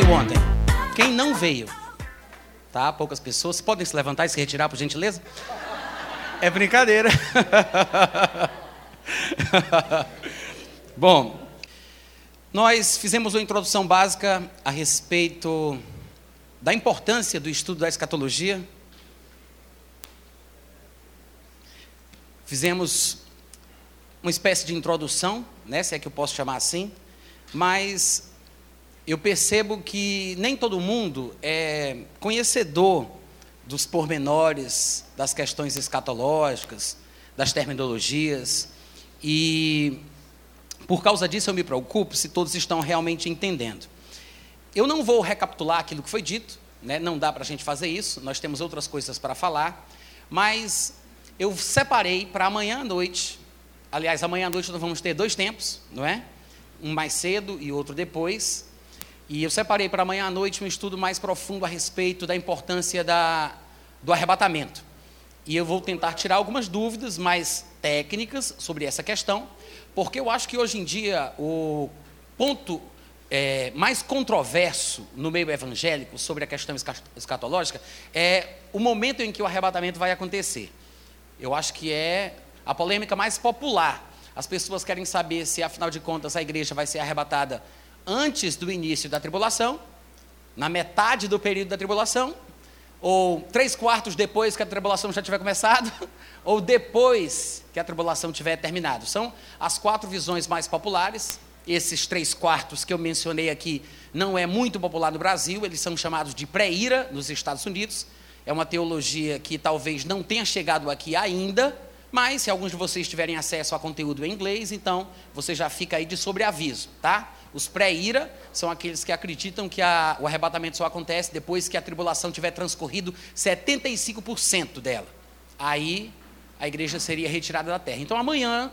veio ontem? Quem não veio? Tá? Poucas pessoas. Podem se levantar e se retirar, por gentileza? É brincadeira. Bom, nós fizemos uma introdução básica a respeito da importância do estudo da escatologia. Fizemos uma espécie de introdução, né, se é que eu posso chamar assim, mas eu percebo que nem todo mundo é conhecedor dos pormenores das questões escatológicas, das terminologias, e por causa disso eu me preocupo se todos estão realmente entendendo. Eu não vou recapitular aquilo que foi dito, né? não dá para a gente fazer isso, nós temos outras coisas para falar, mas eu separei para amanhã à noite, aliás, amanhã à noite nós vamos ter dois tempos, não é? Um mais cedo e outro depois, e eu separei para amanhã à noite um estudo mais profundo a respeito da importância da, do arrebatamento. E eu vou tentar tirar algumas dúvidas mais técnicas sobre essa questão, porque eu acho que hoje em dia o ponto é, mais controverso no meio evangélico sobre a questão escatológica é o momento em que o arrebatamento vai acontecer. Eu acho que é a polêmica mais popular. As pessoas querem saber se, afinal de contas, a igreja vai ser arrebatada antes do início da tribulação, na metade do período da tribulação, ou três quartos depois que a tribulação já tiver começado, ou depois que a tribulação tiver terminado. São as quatro visões mais populares. Esses três quartos que eu mencionei aqui não é muito popular no Brasil, eles são chamados de pré-ira nos Estados Unidos. É uma teologia que talvez não tenha chegado aqui ainda, mas se alguns de vocês tiverem acesso a conteúdo em inglês, então você já fica aí de sobreaviso, tá? Os pré-ira são aqueles que acreditam que a, o arrebatamento só acontece depois que a tribulação tiver transcorrido 75% dela. Aí a igreja seria retirada da terra. Então amanhã,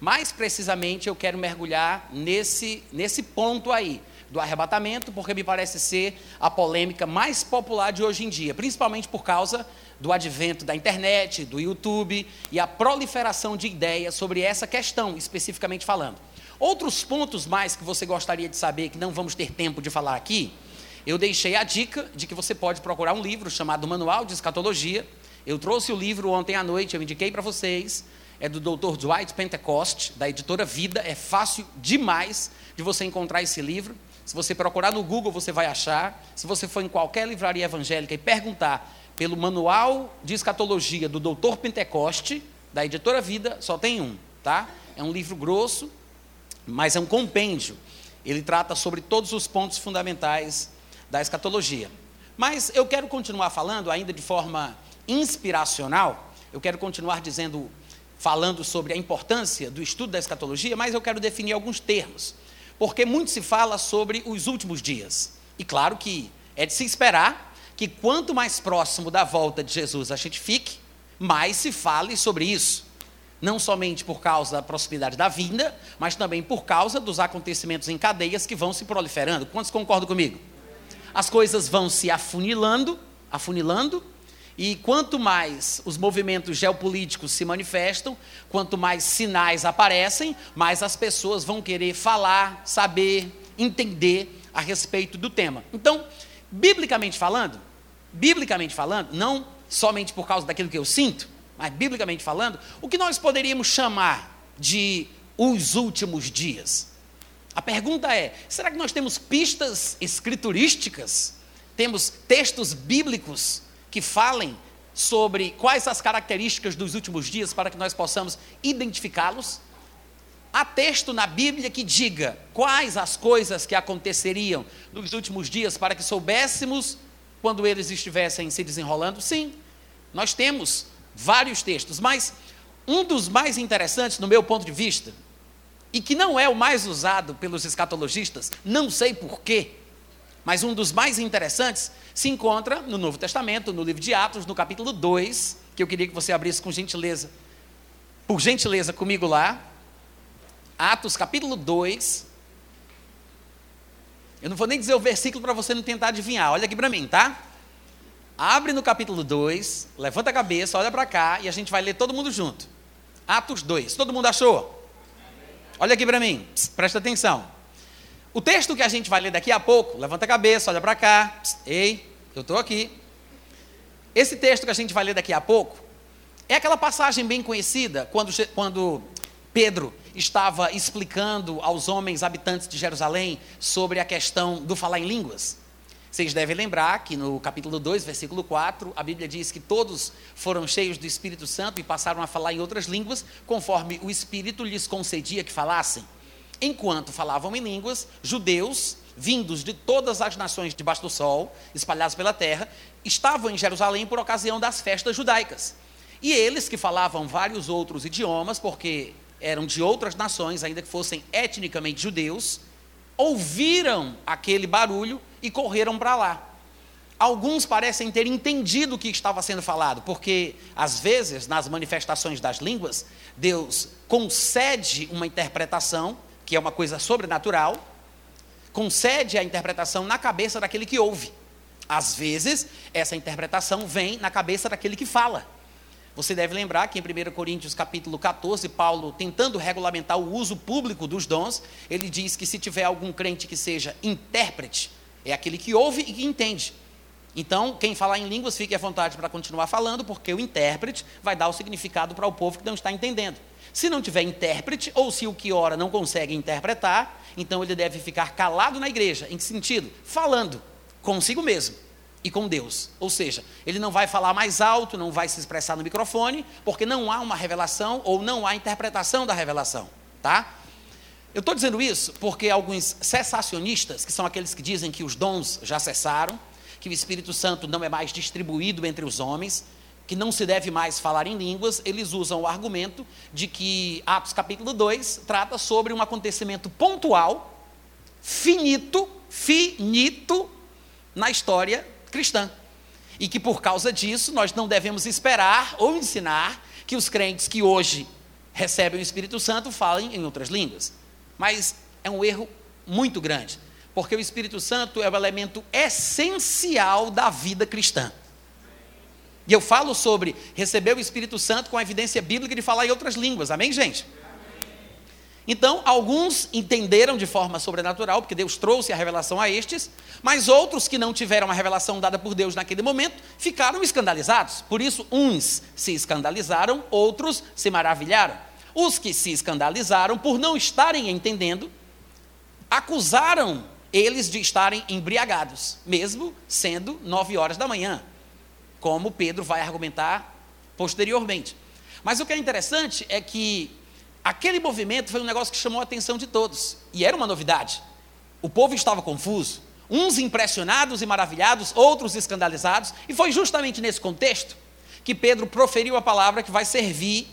mais precisamente, eu quero mergulhar nesse, nesse ponto aí do arrebatamento, porque me parece ser a polêmica mais popular de hoje em dia, principalmente por causa do advento da internet, do YouTube e a proliferação de ideias sobre essa questão, especificamente falando. Outros pontos mais que você gostaria de saber, que não vamos ter tempo de falar aqui, eu deixei a dica de que você pode procurar um livro chamado Manual de Escatologia. Eu trouxe o livro ontem à noite, eu indiquei para vocês. É do Dr. Dwight Pentecost, da editora Vida. É fácil demais de você encontrar esse livro. Se você procurar no Google, você vai achar. Se você for em qualquer livraria evangélica e perguntar pelo Manual de Escatologia do Dr. Pentecoste, da editora Vida, só tem um, tá? É um livro grosso, mas é um compêndio. Ele trata sobre todos os pontos fundamentais da escatologia. Mas eu quero continuar falando, ainda de forma inspiracional, eu quero continuar dizendo, falando sobre a importância do estudo da escatologia, mas eu quero definir alguns termos. Porque muito se fala sobre os últimos dias. E claro que é de se esperar que quanto mais próximo da volta de Jesus a gente fique, mais se fale sobre isso não somente por causa da proximidade da vinda, mas também por causa dos acontecimentos em cadeias que vão se proliferando. Quantos concordam comigo? As coisas vão se afunilando, afunilando, e quanto mais os movimentos geopolíticos se manifestam, quanto mais sinais aparecem, mais as pessoas vão querer falar, saber, entender a respeito do tema. Então, biblicamente falando, biblicamente falando, não somente por causa daquilo que eu sinto, mas biblicamente falando, o que nós poderíamos chamar de os últimos dias? A pergunta é: será que nós temos pistas escriturísticas? Temos textos bíblicos que falem sobre quais as características dos últimos dias para que nós possamos identificá-los? Há texto na Bíblia que diga quais as coisas que aconteceriam nos últimos dias para que soubéssemos quando eles estivessem se desenrolando? Sim, nós temos vários textos, mas um dos mais interessantes, no meu ponto de vista, e que não é o mais usado pelos escatologistas, não sei porquê, mas um dos mais interessantes se encontra no Novo Testamento, no livro de Atos, no capítulo 2, que eu queria que você abrisse com gentileza, por gentileza comigo lá. Atos, capítulo 2. Eu não vou nem dizer o versículo para você não tentar adivinhar, olha aqui para mim, tá? Abre no capítulo 2, levanta a cabeça, olha para cá e a gente vai ler todo mundo junto. Atos 2. Todo mundo achou? Olha aqui para mim, presta atenção. O texto que a gente vai ler daqui a pouco, levanta a cabeça, olha para cá. Ei, eu estou aqui. Esse texto que a gente vai ler daqui a pouco é aquela passagem bem conhecida quando, quando Pedro estava explicando aos homens habitantes de Jerusalém sobre a questão do falar em línguas. Vocês devem lembrar que no capítulo 2, versículo 4, a Bíblia diz que todos foram cheios do Espírito Santo e passaram a falar em outras línguas, conforme o Espírito lhes concedia que falassem. Enquanto falavam em línguas, judeus, vindos de todas as nações debaixo do sol, espalhados pela terra, estavam em Jerusalém por ocasião das festas judaicas. E eles que falavam vários outros idiomas, porque eram de outras nações, ainda que fossem etnicamente judeus, ouviram aquele barulho e correram para lá. Alguns parecem ter entendido o que estava sendo falado, porque às vezes nas manifestações das línguas, Deus concede uma interpretação que é uma coisa sobrenatural, concede a interpretação na cabeça daquele que ouve. Às vezes, essa interpretação vem na cabeça daquele que fala. Você deve lembrar que em 1 Coríntios capítulo 14, Paulo, tentando regulamentar o uso público dos dons, ele diz que se tiver algum crente que seja intérprete, é aquele que ouve e que entende. Então, quem falar em línguas, fique à vontade para continuar falando, porque o intérprete vai dar o significado para o povo que não está entendendo. Se não tiver intérprete, ou se o que ora não consegue interpretar, então ele deve ficar calado na igreja. Em que sentido? Falando consigo mesmo e com Deus. Ou seja, ele não vai falar mais alto, não vai se expressar no microfone, porque não há uma revelação ou não há interpretação da revelação, tá? Eu estou dizendo isso porque alguns cessacionistas, que são aqueles que dizem que os dons já cessaram, que o Espírito Santo não é mais distribuído entre os homens, que não se deve mais falar em línguas, eles usam o argumento de que Atos capítulo 2 trata sobre um acontecimento pontual, finito, finito na história cristã. E que por causa disso nós não devemos esperar ou ensinar que os crentes que hoje recebem o Espírito Santo falem em outras línguas. Mas é um erro muito grande, porque o Espírito Santo é o elemento essencial da vida cristã. E eu falo sobre receber o Espírito Santo com a evidência bíblica de falar em outras línguas. Amém, gente? Então, alguns entenderam de forma sobrenatural, porque Deus trouxe a revelação a estes, mas outros que não tiveram a revelação dada por Deus naquele momento ficaram escandalizados. Por isso, uns se escandalizaram, outros se maravilharam. Os que se escandalizaram por não estarem entendendo, acusaram eles de estarem embriagados, mesmo sendo nove horas da manhã como Pedro vai argumentar posteriormente. Mas o que é interessante é que aquele movimento foi um negócio que chamou a atenção de todos, e era uma novidade. O povo estava confuso, uns impressionados e maravilhados, outros escandalizados, e foi justamente nesse contexto que Pedro proferiu a palavra que vai servir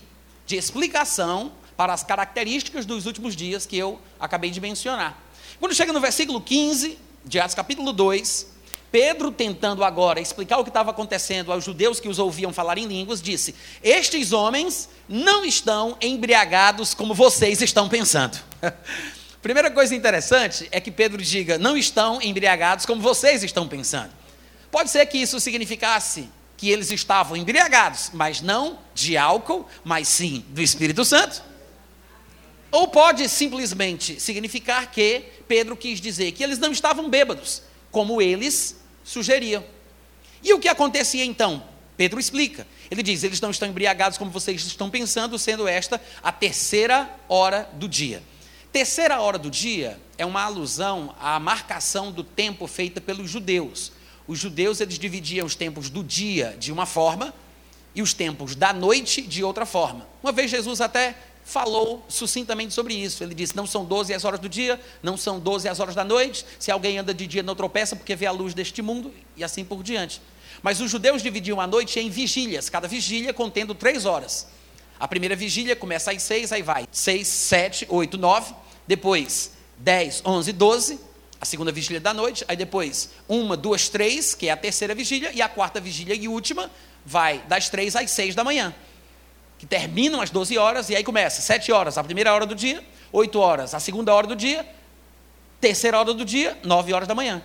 de explicação para as características dos últimos dias que eu acabei de mencionar. Quando chega no versículo 15 de Atos capítulo 2, Pedro, tentando agora explicar o que estava acontecendo aos judeus que os ouviam falar em línguas, disse: Estes homens não estão embriagados como vocês estão pensando. Primeira coisa interessante é que Pedro diga: Não estão embriagados como vocês estão pensando. Pode ser que isso significasse que eles estavam embriagados, mas não de álcool, mas sim do Espírito Santo. Ou pode simplesmente significar que Pedro quis dizer que eles não estavam bêbados, como eles sugeriam. E o que acontecia então? Pedro explica. Ele diz: eles não estão embriagados como vocês estão pensando, sendo esta a terceira hora do dia. Terceira hora do dia é uma alusão à marcação do tempo feita pelos judeus. Os judeus eles dividiam os tempos do dia de uma forma e os tempos da noite de outra forma. Uma vez Jesus até falou sucintamente sobre isso. Ele disse: Não são 12 as horas do dia, não são 12 as horas da noite. Se alguém anda de dia, não tropeça porque vê a luz deste mundo, e assim por diante. Mas os judeus dividiam a noite em vigílias, cada vigília contendo três horas. A primeira vigília começa às seis, aí vai seis, sete, oito, nove. Depois dez, onze, doze. A segunda vigília da noite. Aí depois uma, duas, três, que é a terceira vigília. E a quarta vigília e última vai das três às seis da manhã que terminam às 12 horas, e aí começa 7 horas a primeira hora do dia, 8 horas a segunda hora do dia, terceira hora do dia, 9 horas da manhã.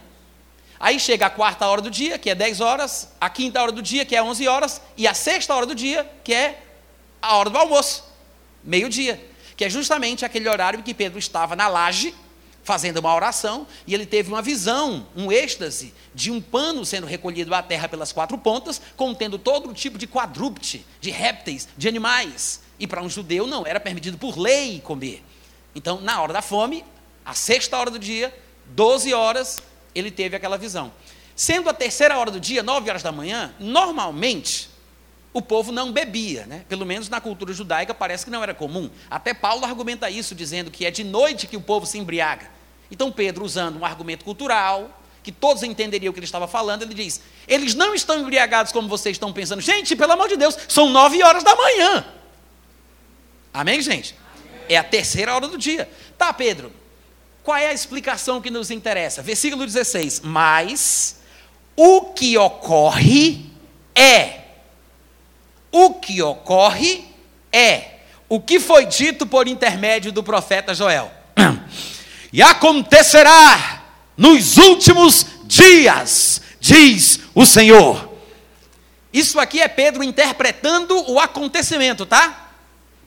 Aí chega a quarta hora do dia, que é 10 horas, a quinta hora do dia, que é 11 horas, e a sexta hora do dia, que é a hora do almoço, meio-dia, que é justamente aquele horário em que Pedro estava na laje, fazendo uma oração, e ele teve uma visão, um êxtase, de um pano sendo recolhido à terra pelas quatro pontas, contendo todo tipo de quadrúpede, de répteis, de animais. E para um judeu não era permitido por lei comer. Então, na hora da fome, a sexta hora do dia, 12 horas, ele teve aquela visão. Sendo a terceira hora do dia, 9 horas da manhã, normalmente o povo não bebia, né? Pelo menos na cultura judaica parece que não era comum. Até Paulo argumenta isso, dizendo que é de noite que o povo se embriaga. Então Pedro, usando um argumento cultural, que todos entenderiam o que ele estava falando, ele diz: eles não estão embriagados como vocês estão pensando. Gente, pelo amor de Deus, são nove horas da manhã. Amém, gente? É a terceira hora do dia. Tá, Pedro, qual é a explicação que nos interessa? Versículo 16: Mas o que ocorre é, o que ocorre é o que foi dito por intermédio do profeta Joel. E acontecerá nos últimos dias, diz o Senhor. Isso aqui é Pedro interpretando o acontecimento, tá?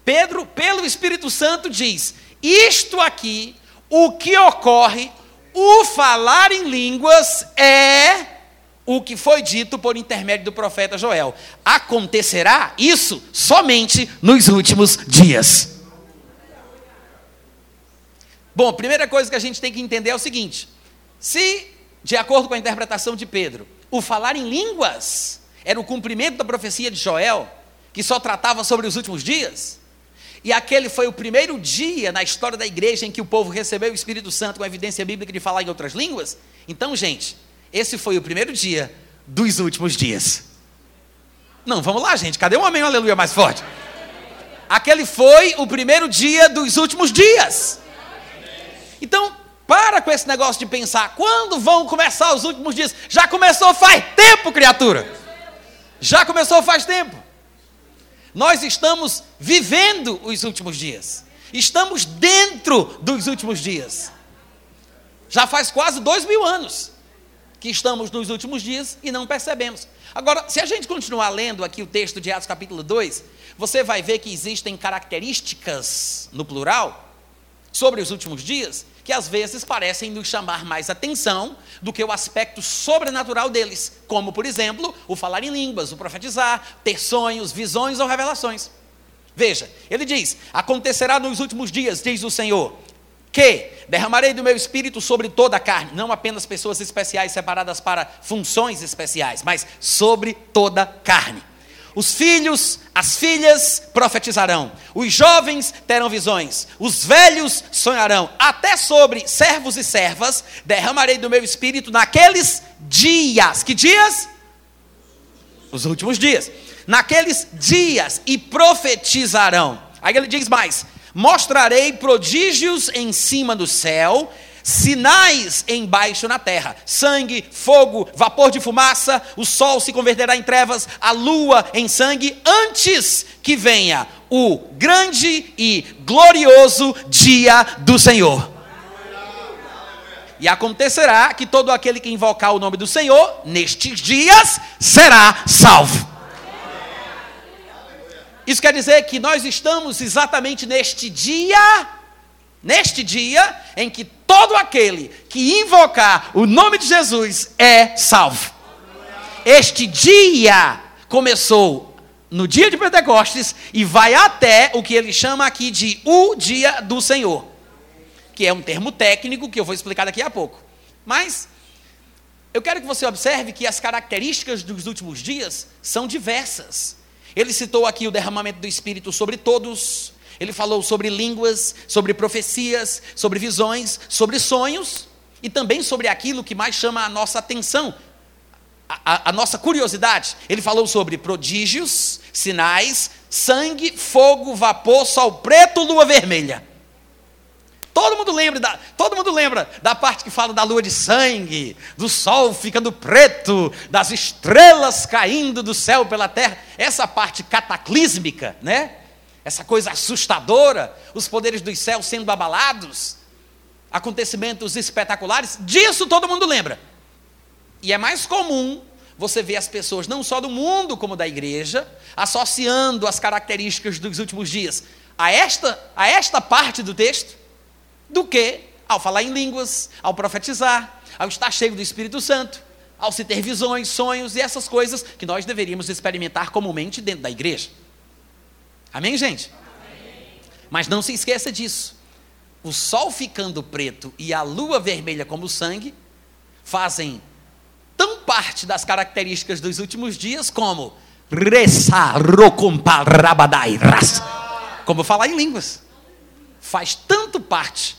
Pedro, pelo Espírito Santo, diz: Isto aqui, o que ocorre, o falar em línguas é o que foi dito por intermédio do profeta Joel. Acontecerá isso somente nos últimos dias. Bom, a primeira coisa que a gente tem que entender é o seguinte: se, de acordo com a interpretação de Pedro, o falar em línguas era o cumprimento da profecia de Joel, que só tratava sobre os últimos dias, e aquele foi o primeiro dia na história da igreja em que o povo recebeu o Espírito Santo com a evidência bíblica de falar em outras línguas, então, gente, esse foi o primeiro dia dos últimos dias. Não, vamos lá, gente, cadê um amém, aleluia mais forte? Aquele foi o primeiro dia dos últimos dias. Então, para com esse negócio de pensar, quando vão começar os últimos dias? Já começou faz tempo, criatura. Já começou faz tempo. Nós estamos vivendo os últimos dias. Estamos dentro dos últimos dias. Já faz quase dois mil anos que estamos nos últimos dias e não percebemos. Agora, se a gente continuar lendo aqui o texto de Atos capítulo 2, você vai ver que existem características, no plural, sobre os últimos dias, que às vezes parecem nos chamar mais atenção do que o aspecto sobrenatural deles, como, por exemplo, o falar em línguas, o profetizar, ter sonhos, visões ou revelações. Veja, ele diz: Acontecerá nos últimos dias, diz o Senhor, que derramarei do meu espírito sobre toda a carne, não apenas pessoas especiais separadas para funções especiais, mas sobre toda a carne. Os filhos, as filhas profetizarão, os jovens terão visões, os velhos sonharão, até sobre servos e servas derramarei do meu espírito naqueles dias. Que dias? Os últimos dias. Naqueles dias e profetizarão. Aí ele diz mais: mostrarei prodígios em cima do céu sinais embaixo na terra: sangue, fogo, vapor de fumaça, o sol se converterá em trevas, a lua em sangue, antes que venha o grande e glorioso dia do Senhor. E acontecerá que todo aquele que invocar o nome do Senhor, nestes dias, será salvo. Isso quer dizer que nós estamos exatamente neste dia, neste dia em que todo aquele que invocar o nome de Jesus é salvo. Este dia começou no dia de Pentecostes e vai até o que ele chama aqui de o dia do Senhor, que é um termo técnico que eu vou explicar daqui a pouco. Mas eu quero que você observe que as características dos últimos dias são diversas. Ele citou aqui o derramamento do Espírito sobre todos, ele falou sobre línguas, sobre profecias, sobre visões, sobre sonhos e também sobre aquilo que mais chama a nossa atenção, a, a, nossa curiosidade. Ele falou sobre prodígios, sinais, sangue, fogo, vapor, sol preto, lua vermelha. Todo mundo lembra da, todo mundo lembra da parte que fala da lua de sangue, do sol ficando preto, das estrelas caindo do céu pela terra. Essa parte cataclísmica, né? Essa coisa assustadora, os poderes dos céus sendo abalados, acontecimentos espetaculares, disso todo mundo lembra. E é mais comum você ver as pessoas, não só do mundo como da igreja, associando as características dos últimos dias a esta, a esta parte do texto, do que ao falar em línguas, ao profetizar, ao estar cheio do Espírito Santo, ao se ter visões, sonhos e essas coisas que nós deveríamos experimentar comumente dentro da igreja. Amém, gente? Amém. Mas não se esqueça disso. O sol ficando preto e a lua vermelha como sangue fazem tão parte das características dos últimos dias como como falar em línguas. Faz tanto parte,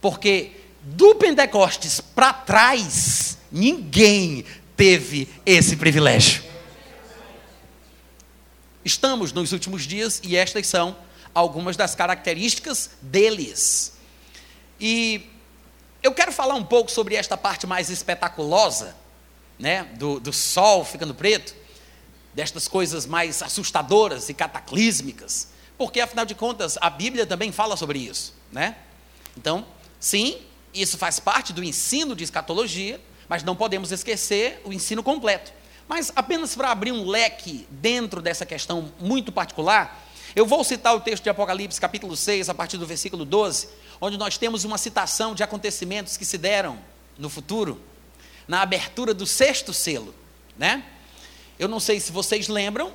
porque do Pentecostes para trás, ninguém teve esse privilégio. Estamos nos últimos dias e estas são algumas das características deles. E eu quero falar um pouco sobre esta parte mais espetaculosa, né, do, do sol ficando preto, destas coisas mais assustadoras e cataclísmicas, porque afinal de contas a Bíblia também fala sobre isso, né? Então, sim, isso faz parte do ensino de escatologia, mas não podemos esquecer o ensino completo. Mas apenas para abrir um leque dentro dessa questão muito particular, eu vou citar o texto de Apocalipse, capítulo 6, a partir do versículo 12, onde nós temos uma citação de acontecimentos que se deram no futuro, na abertura do sexto selo, né? Eu não sei se vocês lembram,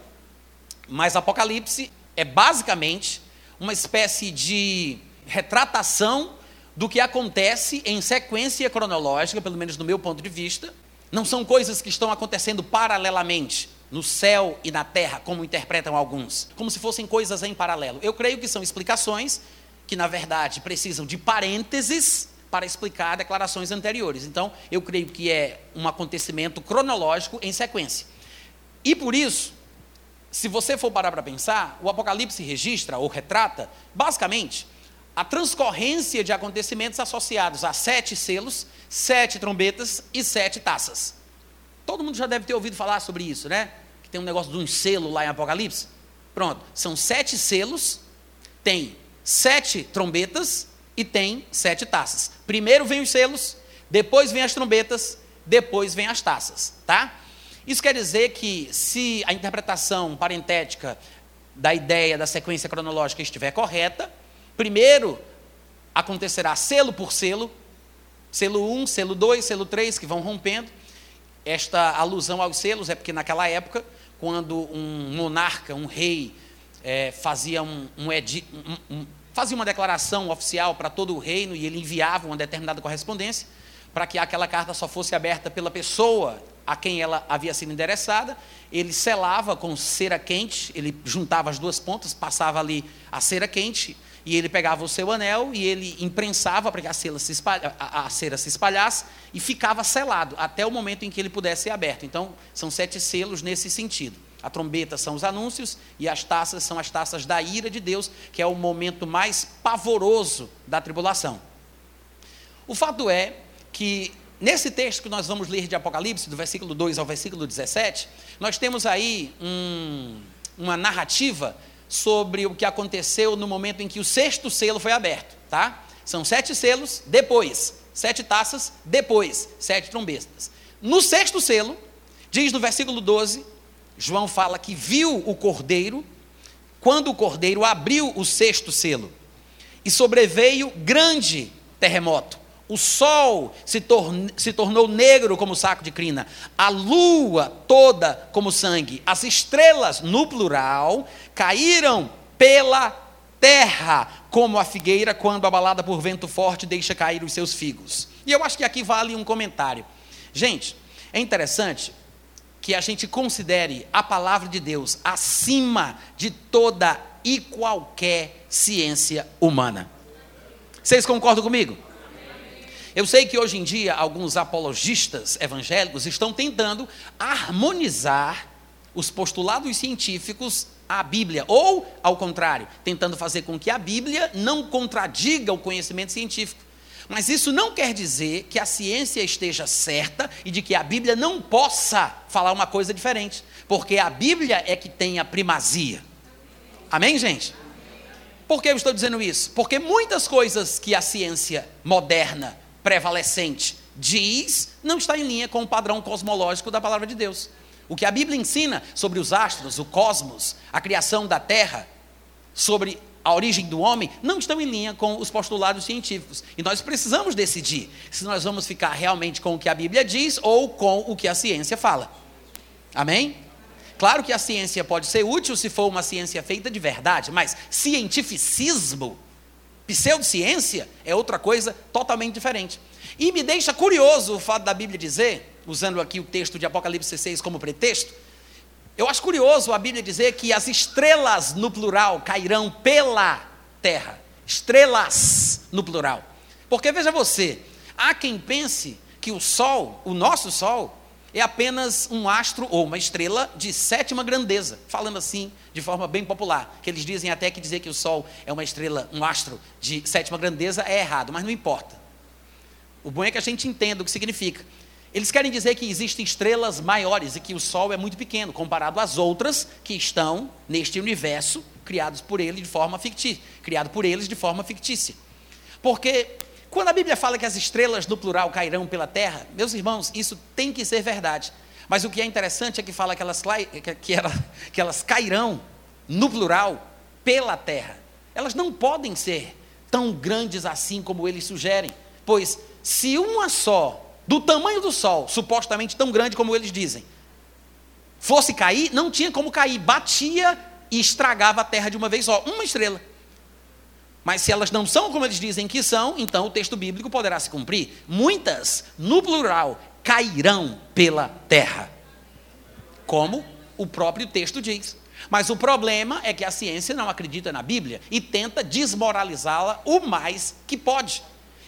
mas Apocalipse é basicamente uma espécie de retratação do que acontece em sequência cronológica, pelo menos no meu ponto de vista. Não são coisas que estão acontecendo paralelamente no céu e na terra, como interpretam alguns, como se fossem coisas em paralelo. Eu creio que são explicações que, na verdade, precisam de parênteses para explicar declarações anteriores. Então, eu creio que é um acontecimento cronológico em sequência. E por isso, se você for parar para pensar, o Apocalipse registra ou retrata, basicamente, a transcorrência de acontecimentos associados a sete selos, sete trombetas e sete taças. Todo mundo já deve ter ouvido falar sobre isso, né? Que tem um negócio de um selo lá em Apocalipse. Pronto, são sete selos, tem sete trombetas e tem sete taças. Primeiro vem os selos, depois vem as trombetas, depois vem as taças, tá? Isso quer dizer que, se a interpretação parentética da ideia da sequência cronológica estiver correta, primeiro acontecerá selo por selo, selo 1, selo 2, selo 3, que vão rompendo. Esta alusão aos selos é porque, naquela época, quando um monarca, um rei, é, fazia, um, um, edi, um, fazia uma declaração oficial para todo o reino e ele enviava uma determinada correspondência, para que aquela carta só fosse aberta pela pessoa a quem ela havia sido endereçada, ele selava com cera quente, ele juntava as duas pontas, passava ali a cera quente, e ele pegava o seu anel e ele imprensava para que a cera, se espalha, a, a cera se espalhasse e ficava selado até o momento em que ele pudesse ser aberto. Então, são sete selos nesse sentido. A trombeta são os anúncios e as taças são as taças da ira de Deus, que é o momento mais pavoroso da tribulação. O fato é que Nesse texto que nós vamos ler de Apocalipse, do versículo 2 ao versículo 17, nós temos aí um, uma narrativa sobre o que aconteceu no momento em que o sexto selo foi aberto, tá? São sete selos, depois, sete taças, depois, sete trombetas. No sexto selo, diz no versículo 12, João fala que viu o cordeiro, quando o cordeiro abriu o sexto selo, e sobreveio grande terremoto o sol se, se, tornou negro como saco de crina, a lua toda como sangue, as estrelas, no plural, caíram pela terra, como a figueira, quando abalada por vento forte, deixa cair os seus figos. E eu acho que aqui vale um comentário. Gente, é interessante que a gente considere a palavra de Deus acima de toda e qualquer ciência humana. Vocês concordam comigo? Eu sei que hoje em dia alguns apologistas evangélicos estão tentando harmonizar os postulados científicos à Bíblia, ou, ao contrário, tentando fazer com que a Bíblia não contradiga o conhecimento científico. Mas isso não quer dizer que a ciência esteja certa e de que a Bíblia não possa falar uma coisa diferente, porque a Bíblia é que tem a primazia. Amém, gente? Por que eu estou dizendo isso? Porque muitas coisas que a ciência moderna prevalecente diz não está em linha com o padrão cosmológico da palavra de Deus. O que a Bíblia ensina sobre os astros, o cosmos, a criação da terra, sobre a origem do homem, não estão em linha com os postulados científicos. E nós precisamos decidir se nós vamos ficar realmente com o que a Bíblia diz ou com o que a ciência fala. Amém? Claro que a ciência pode ser útil se for uma ciência feita de verdade, mas cientificismo, pseudociência, é outra coisa totalmente diferente. E me deixa curioso o fato da Bíblia dizer, usando aqui o texto de Apocalipse 6 como pretexto, eu acho curioso a Bíblia dizer que as estrelas no plural cairão pela terra. Estrelas no plural. Porque veja você, há quem pense que o Sol, o nosso Sol, é apenas um astro ou uma estrela de sétima grandeza, falando assim de forma bem popular. Que eles dizem até que dizer que o Sol é uma estrela, um astro de sétima grandeza é errado, mas não importa. O bom é que a gente entenda o que significa. Eles querem dizer que existem estrelas maiores e que o Sol é muito pequeno, comparado às outras que estão neste universo, criados por ele de forma fictícia, criado por eles de forma fictícia. Porque quando a Bíblia fala que as estrelas no plural cairão pela terra, meus irmãos, isso tem que ser verdade. Mas o que é interessante é que fala que elas, que, ela, que elas cairão no plural pela terra. Elas não podem ser tão grandes assim como eles sugerem, pois se uma só do tamanho do Sol, supostamente tão grande como eles dizem, fosse cair, não tinha como cair, batia e estragava a terra de uma vez só, uma estrela. Mas se elas não são como eles dizem que são, então o texto bíblico poderá se cumprir. Muitas, no plural, cairão pela terra. Como o próprio texto diz. Mas o problema é que a ciência não acredita na Bíblia e tenta desmoralizá-la o mais que pode.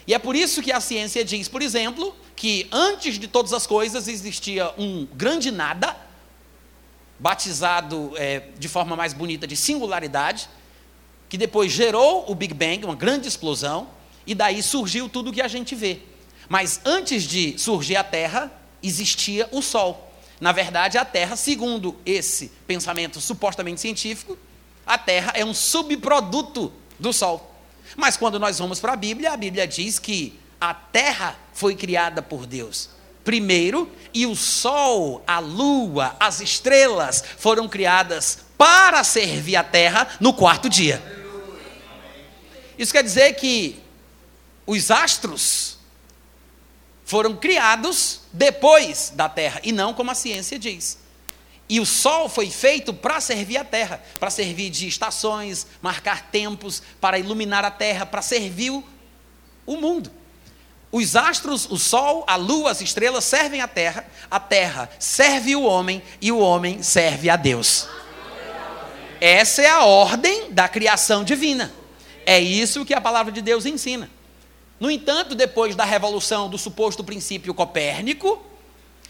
E é por isso que a ciência diz, por exemplo, que antes de todas as coisas existia um grande nada, batizado é, de forma mais bonita de singularidade, que depois gerou o Big Bang, uma grande explosão, e daí surgiu tudo o que a gente vê. Mas antes de surgir a Terra, existia o Sol. Na verdade, a Terra, segundo esse pensamento supostamente científico, a Terra é um subproduto do Sol. Mas quando nós vamos para a Bíblia, a Bíblia diz que a terra foi criada por Deus. Primeiro, e o sol, a lua, as estrelas foram criadas para servir a terra no quarto dia. Isso quer dizer que os astros foram criados depois da terra e não como a ciência diz. E o sol foi feito para servir a terra, para servir de estações, marcar tempos, para iluminar a terra, para servir o, mundo. Os astros, o sol, a lua, as estrelas servem a terra, a terra serve o homem e o homem serve a Deus. Essa é a ordem da criação divina. É isso que a palavra de Deus ensina. No entanto, depois da revolução do suposto princípio copérnico,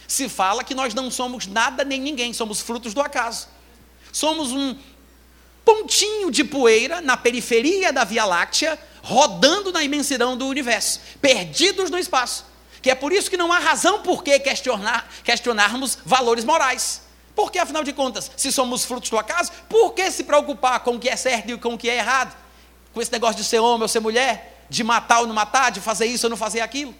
se fala que nós não somos nada nem ninguém, somos frutos do acaso. Somos um pontinho de poeira na periferia da Via Láctea, rodando na imensidão do universo, perdidos no espaço. Que é por isso que não há razão por que questionar, questionarmos valores morais. Porque, afinal de contas, se somos frutos do acaso, por que se preocupar com o que é certo e com o que é errado? Com esse negócio de ser homem ou ser mulher, de matar ou não matar, de fazer isso ou não fazer aquilo?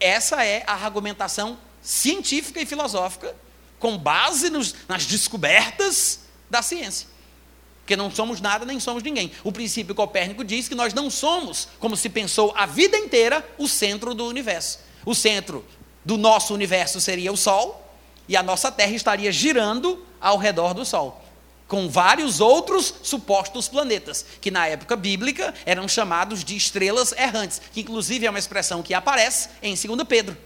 Essa é a argumentação científica e filosófica, com base nos, nas descobertas da ciência. Porque não somos nada nem somos ninguém. O princípio copérnico diz que nós não somos, como se pensou a vida inteira, o centro do universo. O centro do nosso universo seria o Sol, e a nossa Terra estaria girando ao redor do Sol, com vários outros supostos planetas, que na época bíblica eram chamados de estrelas errantes, que inclusive é uma expressão que aparece em 2 Pedro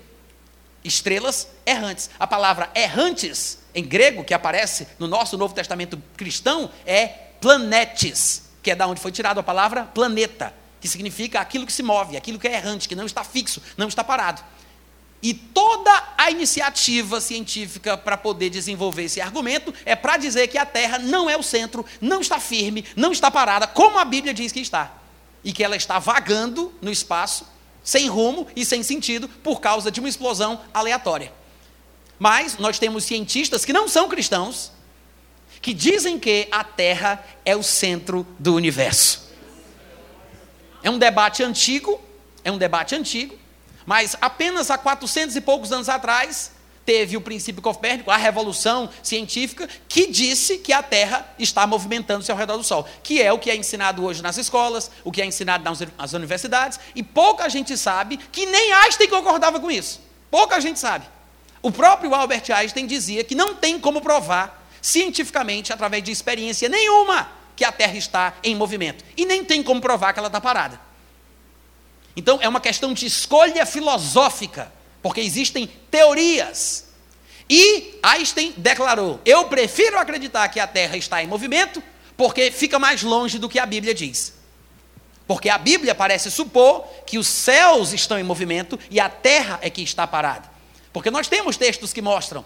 estrelas errantes. A palavra errantes, em grego, que aparece no nosso Novo Testamento cristão, é planetes, que é da onde foi tirada a palavra planeta, que significa aquilo que se move, aquilo que é errante, que não está fixo, não está parado. E toda a iniciativa científica para poder desenvolver esse argumento é para dizer que a Terra não é o centro, não está firme, não está parada, como a Bíblia diz que está. E que ela está vagando no espaço sem rumo e sem sentido por causa de uma explosão aleatória. Mas nós temos cientistas que não são cristãos, que dizem que a Terra é o centro do universo. É um debate antigo, é um debate antigo, mas apenas há 400 e poucos anos atrás, teve o princípio copérnico, a revolução científica, que disse que a Terra está movimentando-se ao redor do Sol, que é o que é ensinado hoje nas escolas, o que é ensinado nas universidades, e pouca gente sabe que nem Einstein concordava com isso. Pouca gente sabe. O próprio Albert Einstein dizia que não tem como provar cientificamente, através de experiência nenhuma, que a Terra está em movimento. E nem tem como provar que ela está parada. Então, é uma questão de escolha filosófica porque existem teorias. E Einstein declarou: Eu prefiro acreditar que a Terra está em movimento, porque fica mais longe do que a Bíblia diz. Porque a Bíblia parece supor que os céus estão em movimento e a Terra é que está parada. Porque nós temos textos que mostram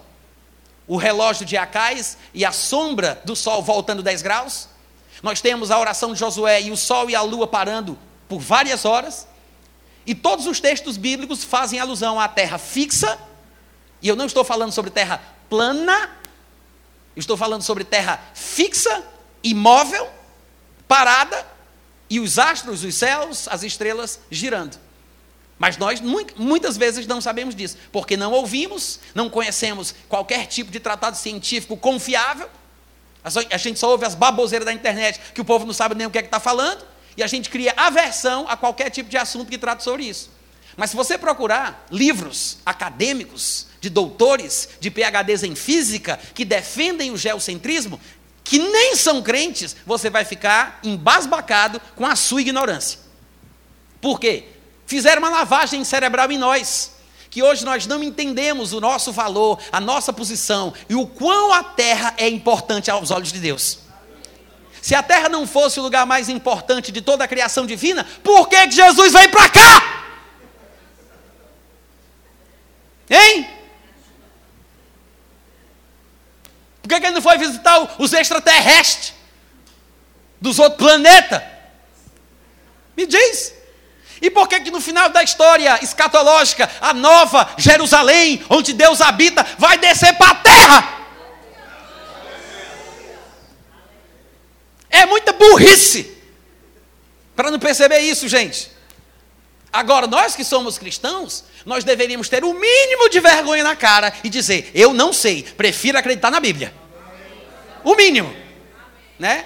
o relógio de Acais e a sombra do sol voltando 10 graus. Nós temos a oração de Josué e o sol e a lua parando por várias horas. E todos os textos bíblicos fazem alusão à terra fixa, e eu não estou falando sobre terra plana, estou falando sobre terra fixa, imóvel, parada, e os astros, os céus, as estrelas girando. Mas nós muitas vezes não sabemos disso, porque não ouvimos, não conhecemos qualquer tipo de tratado científico confiável. A gente só ouve as baboseiras da internet que o povo não sabe nem o que é que está falando e a gente cria aversão a qualquer tipo de assunto que trate sobre isso. Mas se você procurar livros acadêmicos, de doutores, de PHDs em física, que defendem o geocentrismo, que nem são crentes, você vai ficar embasbacado com a sua ignorância. Por quê? Fizeram uma lavagem cerebral em nós, que hoje nós não entendemos o nosso valor, a nossa posição e o quão a terra é importante aos olhos de Deus. Se a terra não fosse o lugar mais importante de toda a criação divina, por que, que Jesus veio para cá? Hein? Por que, que ele não foi visitar os extraterrestres dos outros planetas? Me diz. E por que, que no final da história escatológica, a nova Jerusalém, onde Deus habita, vai descer para a terra? É muita burrice para não perceber isso, gente. Agora, nós que somos cristãos, nós deveríamos ter o mínimo de vergonha na cara e dizer: Eu não sei, prefiro acreditar na Bíblia. O mínimo, né?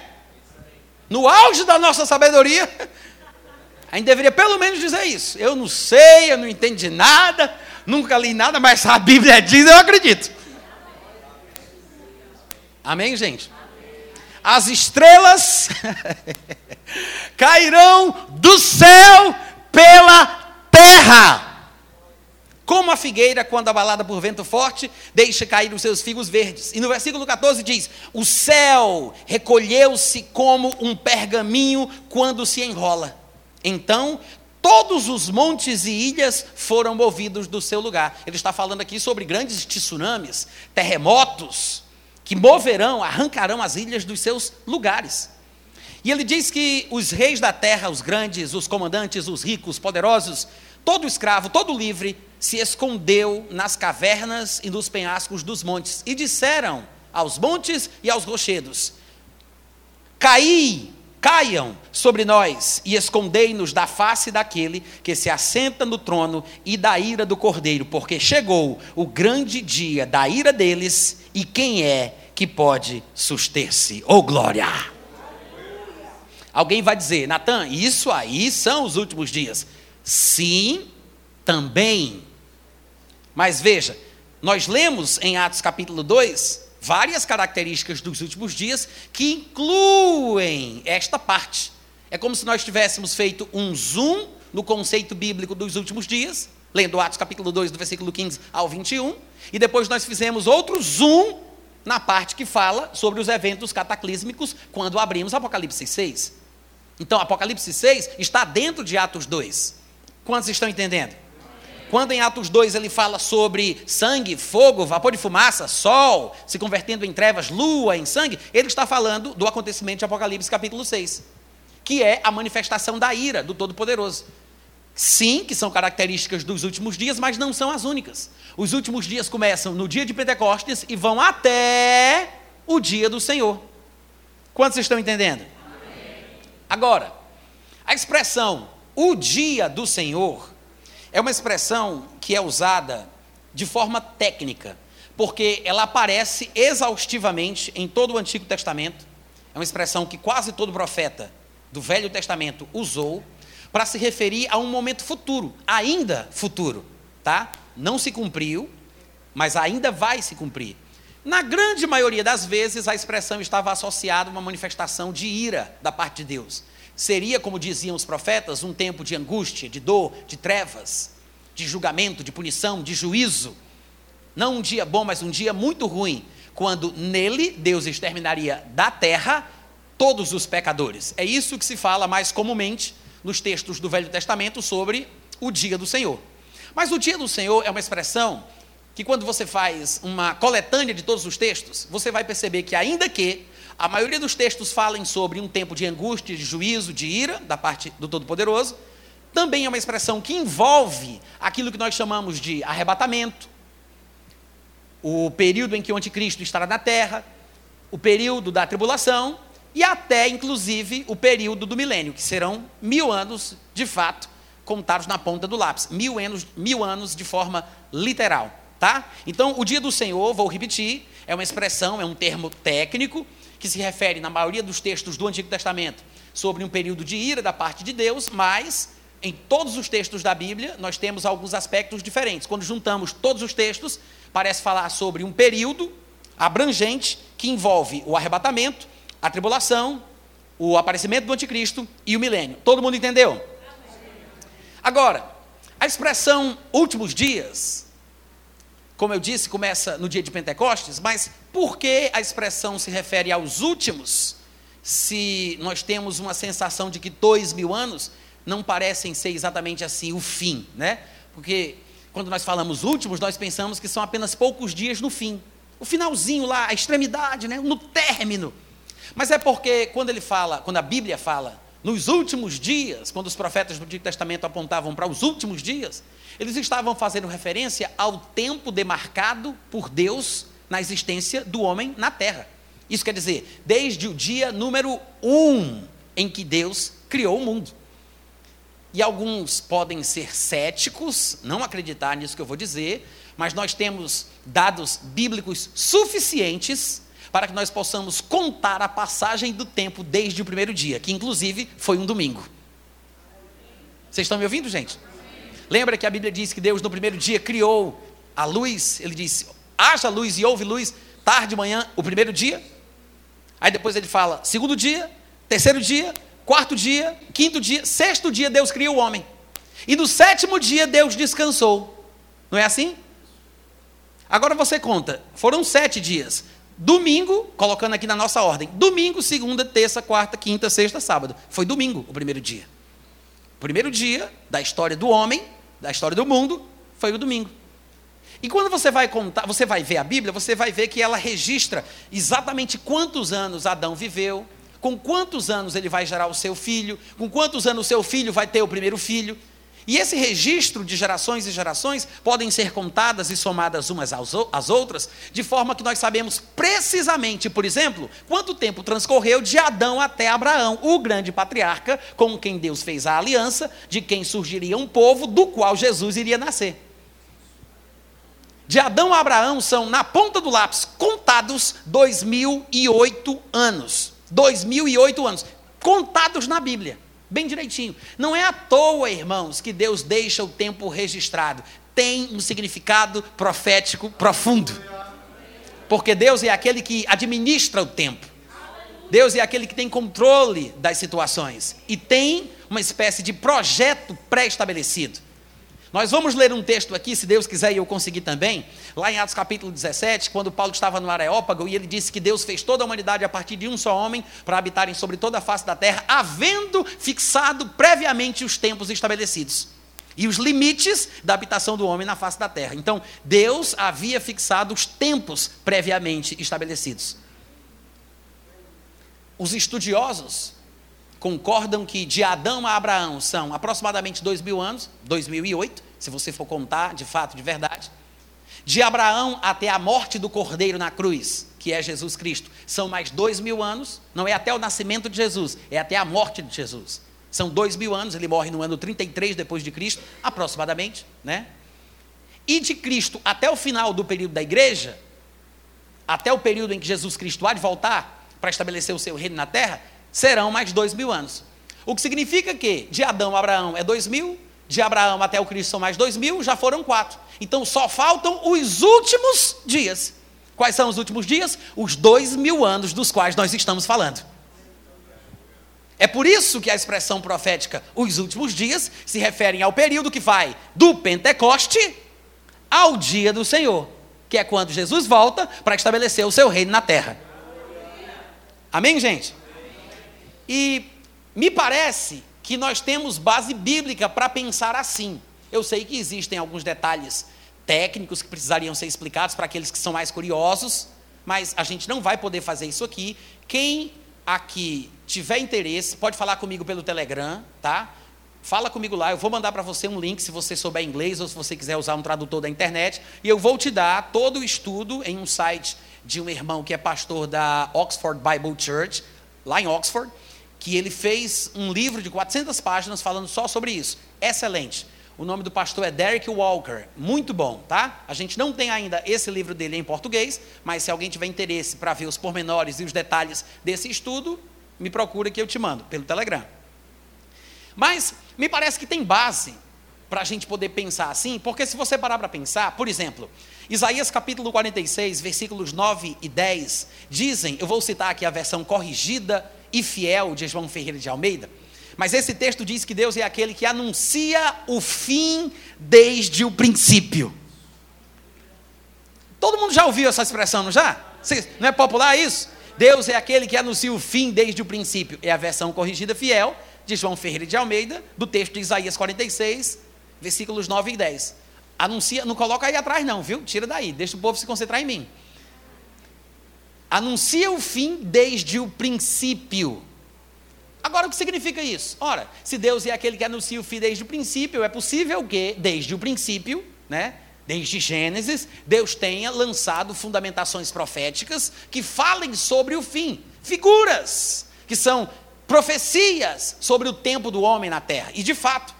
No auge da nossa sabedoria, a gente deveria pelo menos dizer isso. Eu não sei, eu não entendi nada, nunca li nada, mas a Bíblia diz, eu acredito. Amém, gente? As estrelas cairão do céu pela terra. Como a figueira, quando abalada por vento forte, deixa cair os seus figos verdes. E no versículo 14 diz: O céu recolheu-se como um pergaminho quando se enrola. Então, todos os montes e ilhas foram movidos do seu lugar. Ele está falando aqui sobre grandes tsunamis, terremotos, que moverão, arrancarão as ilhas dos seus lugares. E ele diz que os reis da terra, os grandes, os comandantes, os ricos, poderosos, todo escravo, todo livre, se escondeu nas cavernas e nos penhascos dos montes, e disseram aos montes e aos rochedos: Caí, caiam sobre nós e escondei-nos da face daquele que se assenta no trono e da ira do cordeiro, porque chegou o grande dia da ira deles e quem é que pode suster-se? Oh glória! Alguém vai dizer, Natan, isso aí são os últimos dias. Sim, também. Mas veja, nós lemos em Atos capítulo 2 várias características dos últimos dias que incluem esta parte. É como se nós tivéssemos feito um zoom no conceito bíblico dos últimos dias, lendo Atos capítulo 2, do versículo 15 ao 21, e depois nós fizemos outro zoom na parte que fala sobre os eventos cataclísmicos quando abrimos Apocalipse 6. Então, Apocalipse 6 está dentro de Atos 2. Quantos estão entendendo? Quando em Atos 2 ele fala sobre sangue, fogo, vapor de fumaça, sol se convertendo em trevas, lua em sangue, ele está falando do acontecimento de Apocalipse capítulo 6, que é a manifestação da ira do Todo-Poderoso. Sim, que são características dos últimos dias, mas não são as únicas. Os últimos dias começam no dia de Pentecostes e vão até o dia do Senhor. Quantos estão entendendo? Agora, a expressão o dia do Senhor é uma expressão que é usada de forma técnica porque ela aparece exaustivamente em todo o Antigo Testamento. É uma expressão que quase todo profeta do Velho Testamento usou para se referir a um momento futuro, ainda futuro, tá? Não se cumpriu, mas ainda vai se cumprir. Na grande maioria das vezes, a expressão estava associada a uma manifestação de ira da parte de Deus. Seria, como diziam os profetas, um tempo de angústia, de dor, de trevas, de julgamento, de punição, de juízo. Não um dia bom, mas um dia muito ruim, quando nele Deus exterminaria da terra todos os pecadores. É isso que se fala mais comumente nos textos do Velho Testamento sobre o dia do Senhor. Mas o dia do Senhor é uma expressão que quando você faz uma coletânea de todos os textos, você vai perceber que ainda que a maioria dos textos falem sobre um tempo de angústia, de juízo, de ira da parte do Todo-Poderoso, também é uma expressão que envolve aquilo que nós chamamos de arrebatamento, o período em que o anticristo estará na terra, o período da tribulação e até, inclusive, o período do milênio, que serão mil anos, de fato, contados na ponta do lápis. Mil anos, mil anos de forma literal. Tá? Então, o dia do Senhor, vou repetir, é uma expressão, é um termo técnico que se refere, na maioria dos textos do Antigo Testamento, sobre um período de ira da parte de Deus, mas em todos os textos da Bíblia nós temos alguns aspectos diferentes. Quando juntamos todos os textos, parece falar sobre um período abrangente que envolve o arrebatamento, a tribulação, o aparecimento do anticristo e o milênio. Todo mundo entendeu? Agora, a expressão últimos dias, como eu disse, começa no dia de Pentecostes, mas por que a expressão se refere aos últimos, se nós temos uma sensação de que dois mil anos não parecem ser exatamente assim o fim, né? Porque quando nós falamos últimos, nós pensamos que são apenas poucos dias no fim. O finalzinho lá, a extremidade, né? no término. Mas é porque quando ele fala, quando a Bíblia fala nos últimos dias, quando os profetas do Antigo Testamento apontavam para os últimos dias, eles estavam fazendo referência ao tempo demarcado por Deus na existência do homem na terra. Isso quer dizer, desde o dia número um em que Deus criou o mundo. E alguns podem ser céticos, não acreditar nisso que eu vou dizer, mas nós temos dados bíblicos suficientes para que nós possamos contar a passagem do tempo desde o primeiro dia, que inclusive foi um domingo. Vocês estão me ouvindo, gente? Lembra que a Bíblia diz que Deus no primeiro dia criou a luz? Ele disse: haja luz e houve luz, tarde, manhã, o primeiro dia. Aí depois ele fala: segundo dia, terceiro dia, quarto dia, quinto dia, sexto dia, Deus cria o homem. E no sétimo dia, Deus descansou. Não é assim? Agora você conta, foram sete dias. Domingo, colocando aqui na nossa ordem, domingo, segunda, terça, quarta, quinta, sexta, sábado. Foi domingo o primeiro dia. O primeiro dia da história do homem, da história do mundo, foi o domingo. E quando você vai contar, você vai ver a Bíblia, você vai ver que ela registra exatamente quantos anos Adão viveu, com quantos anos ele vai gerar o seu filho, com quantos anos o seu filho vai ter o primeiro filho. E esse registro de gerações e gerações podem ser contadas e somadas umas às outras, de forma que nós sabemos precisamente, por exemplo, quanto tempo transcorreu de Adão até Abraão, o grande patriarca com quem Deus fez a aliança, de quem surgiria um povo do qual Jesus iria nascer. De Adão a Abraão são, na ponta do lápis, contados 2008 anos. 2008 anos, contados na Bíblia bem direitinho. Não é à toa, irmãos, que Deus deixa o tempo registrado. Tem um significado profético profundo. Porque Deus é aquele que administra o tempo. Deus é aquele que tem controle das situações e tem uma espécie de projeto pré-estabelecido. Nós vamos ler um texto aqui, se Deus quiser e eu conseguir também, lá em Atos capítulo 17, quando Paulo estava no Areópago e ele disse que Deus fez toda a humanidade a partir de um só homem para habitarem sobre toda a face da terra, havendo fixado previamente os tempos estabelecidos e os limites da habitação do homem na face da terra. Então, Deus havia fixado os tempos previamente estabelecidos. Os estudiosos concordam que de Adão a Abraão são aproximadamente dois mil anos, 2008, se você for contar de fato, de verdade. De Abraão até a morte do Cordeiro na cruz, que é Jesus Cristo, são mais dois mil anos, não é até o nascimento de Jesus, é até a morte de Jesus. São dois mil anos, ele morre no ano 33 depois de Cristo, aproximadamente, né? E de Cristo até o final do período da igreja, até o período em que Jesus Cristo há de voltar para estabelecer o seu reino na terra, serão mais dois mil anos. O que significa que de Adão a Abraão é dois mil, de Abraão até o Cristo são mais dois mil, já foram quatro. Então só faltam os últimos dias. Quais são os últimos dias? Os dois mil anos dos quais nós estamos falando. É por isso que a expressão profética, os últimos dias, se referem ao período que vai do Pentecoste ao dia do Senhor, que é quando Jesus volta para estabelecer o seu reino na terra. Amém, gente? E me parece que nós temos base bíblica para pensar assim. Eu sei que existem alguns detalhes técnicos que precisariam ser explicados para aqueles que são mais curiosos, mas a gente não vai poder fazer isso aqui. Quem aqui tiver interesse, pode falar comigo pelo Telegram, tá? Fala comigo lá, eu vou mandar para você um link se você souber inglês ou se você quiser usar um tradutor da internet, e eu vou te dar todo o estudo em um site de um irmão que é pastor da Oxford Bible Church, lá em Oxford, que ele fez um livro de 400 páginas falando só sobre isso. Excelente. O nome do pastor é Derek Walker. Muito bom, tá? A gente não tem ainda esse livro dele em português, mas se alguém tiver interesse para ver os pormenores e os detalhes desse estudo, me procura que eu te mando pelo Telegram. Mas me parece que tem base para a gente poder pensar assim, porque se você parar para pensar, por exemplo, Isaías capítulo 46, versículos 9 e 10, dizem, eu vou citar aqui a versão corrigida e fiel de João Ferreira de Almeida, mas esse texto diz que Deus é aquele que anuncia o fim desde o princípio. Todo mundo já ouviu essa expressão, não já? Não é popular isso? Deus é aquele que anuncia o fim desde o princípio. É a versão corrigida fiel de João Ferreira de Almeida, do texto de Isaías 46, versículos 9 e 10. Anuncia, não coloca aí atrás não, viu? Tira daí, deixa o povo se concentrar em mim. Anuncia o fim desde o princípio. Agora, o que significa isso? Ora, se Deus é aquele que anuncia o fim desde o princípio, é possível que, desde o princípio, né, desde Gênesis, Deus tenha lançado fundamentações proféticas que falem sobre o fim, figuras, que são profecias sobre o tempo do homem na terra. E de fato,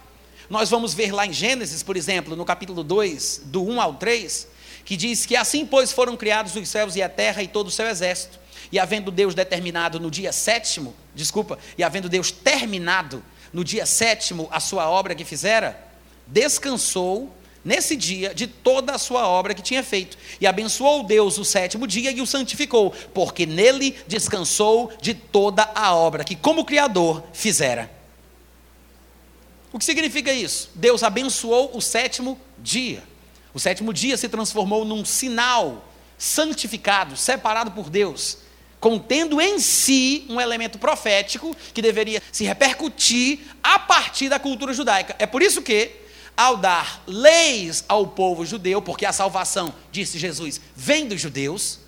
nós vamos ver lá em Gênesis, por exemplo, no capítulo 2, do 1 ao 3, que diz que assim, pois, foram criados os céus e a terra e todo o seu exército. E havendo Deus determinado no dia sétimo, desculpa, e havendo Deus terminado no dia sétimo a sua obra que fizera, descansou nesse dia de toda a sua obra que tinha feito. E abençoou Deus o sétimo dia e o santificou, porque nele descansou de toda a obra que, como Criador, fizera. O que significa isso? Deus abençoou o sétimo dia. O sétimo dia se transformou num sinal santificado, separado por Deus contendo em si um elemento profético que deveria se repercutir a partir da cultura judaica. É por isso que, ao dar leis ao povo judeu, porque a salvação, disse Jesus, vem dos judeus,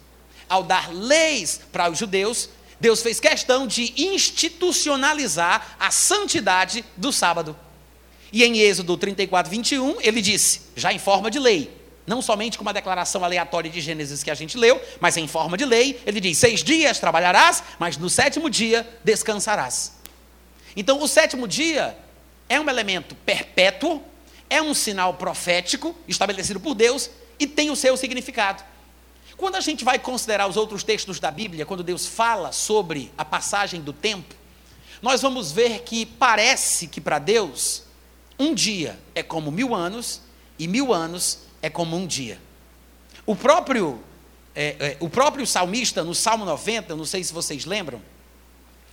ao dar leis para os judeus, Deus fez questão de institucionalizar a santidade do sábado. E em Êxodo 34, 21, ele disse, já em forma de lei, não somente com uma declaração aleatória de Gênesis que a gente leu, mas em forma de lei, ele diz: seis dias trabalharás, mas no sétimo dia descansarás. Então, o sétimo dia é um elemento perpétuo, é um sinal profético estabelecido por Deus e tem o seu significado. Quando a gente vai considerar os outros textos da Bíblia, quando Deus fala sobre a passagem do tempo, nós vamos ver que parece que para Deus um dia é como mil anos e mil anos é como um dia. O próprio, é, é, o próprio salmista, no Salmo 90, não sei se vocês lembram,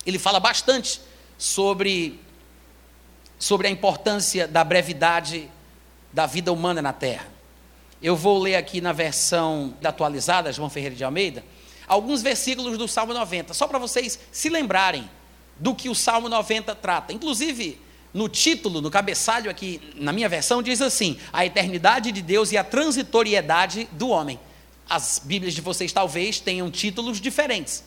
ele fala bastante sobre, sobre a importância da brevidade da vida humana na terra. Eu vou ler aqui na versão atualizada, João Ferreira de Almeida, alguns versículos do Salmo 90, só para vocês se lembrarem do que o Salmo 90 trata. Inclusive, no título, no cabeçalho aqui, na minha versão, diz assim: a eternidade de Deus e a transitoriedade do homem. As Bíblias de vocês talvez tenham títulos diferentes.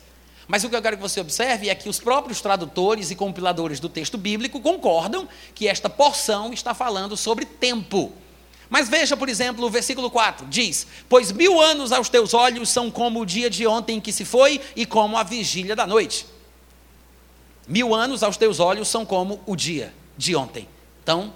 Mas o que eu quero que você observe é que os próprios tradutores e compiladores do texto bíblico concordam que esta porção está falando sobre tempo. Mas veja, por exemplo, o versículo 4: diz: Pois mil anos aos teus olhos são como o dia de ontem que se foi e como a vigília da noite. Mil anos aos teus olhos são como o dia de ontem. Então,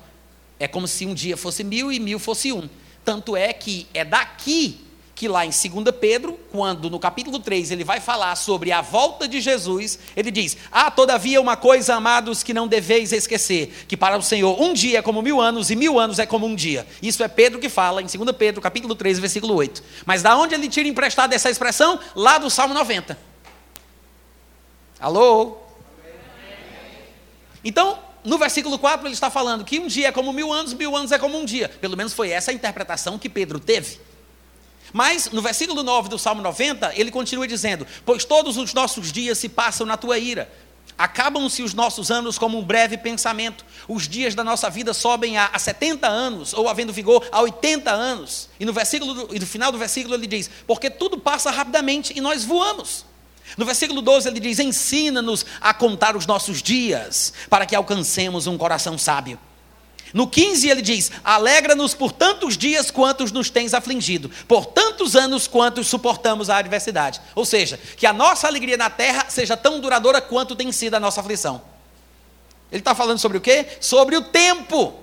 é como se um dia fosse mil e mil fosse um. Tanto é que é daqui que lá em 2 Pedro, quando no capítulo 3 ele vai falar sobre a volta de Jesus, ele diz: Ah, todavia uma coisa, amados, que não deveis esquecer: que para o Senhor um dia é como mil anos e mil anos é como um dia. Isso é Pedro que fala em 2 Pedro, capítulo 3, versículo 8. Mas da onde ele tira emprestado essa expressão? Lá do Salmo 90. Alô? Então, no versículo 4 ele está falando que um dia é como mil anos, mil anos é como um dia. Pelo menos foi essa a interpretação que Pedro teve. Mas no versículo 9 do Salmo 90, ele continua dizendo: Pois todos os nossos dias se passam na tua ira. Acabam-se os nossos anos como um breve pensamento. Os dias da nossa vida sobem a, a 70 anos, ou havendo vigor, a 80 anos. E no, versículo, e no final do versículo ele diz: Porque tudo passa rapidamente e nós voamos. No versículo 12 ele diz: Ensina-nos a contar os nossos dias, para que alcancemos um coração sábio. No 15 ele diz: Alegra-nos por tantos dias quantos nos tens afligido, por tantos anos quantos suportamos a adversidade. Ou seja, que a nossa alegria na terra seja tão duradoura quanto tem sido a nossa aflição. Ele está falando sobre o quê? Sobre o tempo.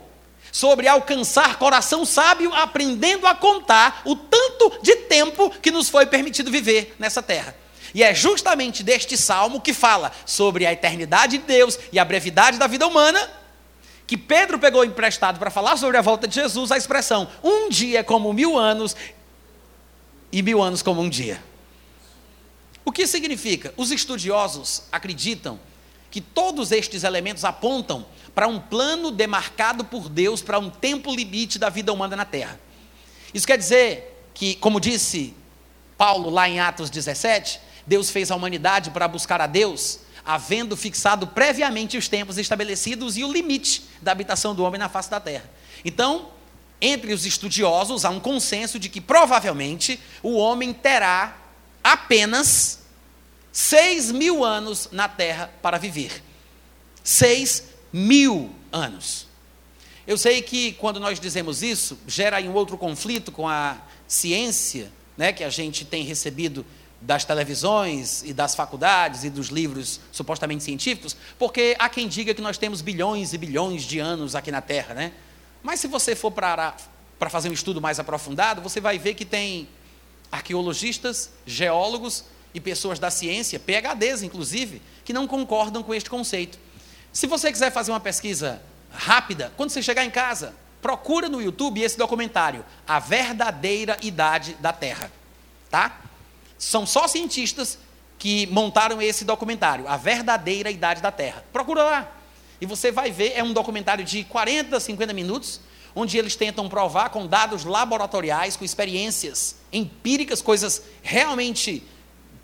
Sobre alcançar coração sábio, aprendendo a contar o tanto de tempo que nos foi permitido viver nessa terra. E é justamente deste salmo que fala sobre a eternidade de Deus e a brevidade da vida humana que Pedro pegou emprestado para falar sobre a volta de Jesus a expressão: um dia é como mil anos e mil anos como um dia. O que significa? Os estudiosos acreditam que todos estes elementos apontam para um plano demarcado por Deus para um tempo limite da vida humana na Terra. Isso quer dizer que, como disse Paulo lá em Atos 17, Deus fez a humanidade para buscar a Deus havendo fixado previamente os tempos estabelecidos e o limite da habitação do homem na face da terra. Então, entre os estudiosos, há um consenso de que provavelmente o homem terá apenas seis mil anos na terra para viver. Seis mil anos. Eu sei que quando nós dizemos isso, gera aí um outro conflito com a ciência, né, que a gente tem recebido das televisões e das faculdades e dos livros supostamente científicos, porque há quem diga que nós temos bilhões e bilhões de anos aqui na Terra, né? Mas se você for para fazer um estudo mais aprofundado, você vai ver que tem arqueologistas, geólogos e pessoas da ciência, PhDs inclusive, que não concordam com este conceito. Se você quiser fazer uma pesquisa rápida, quando você chegar em casa, procura no YouTube esse documentário, A Verdadeira Idade da Terra, tá? São só cientistas que montaram esse documentário, A Verdadeira Idade da Terra. Procura lá. E você vai ver, é um documentário de 40, 50 minutos, onde eles tentam provar com dados laboratoriais, com experiências empíricas, coisas realmente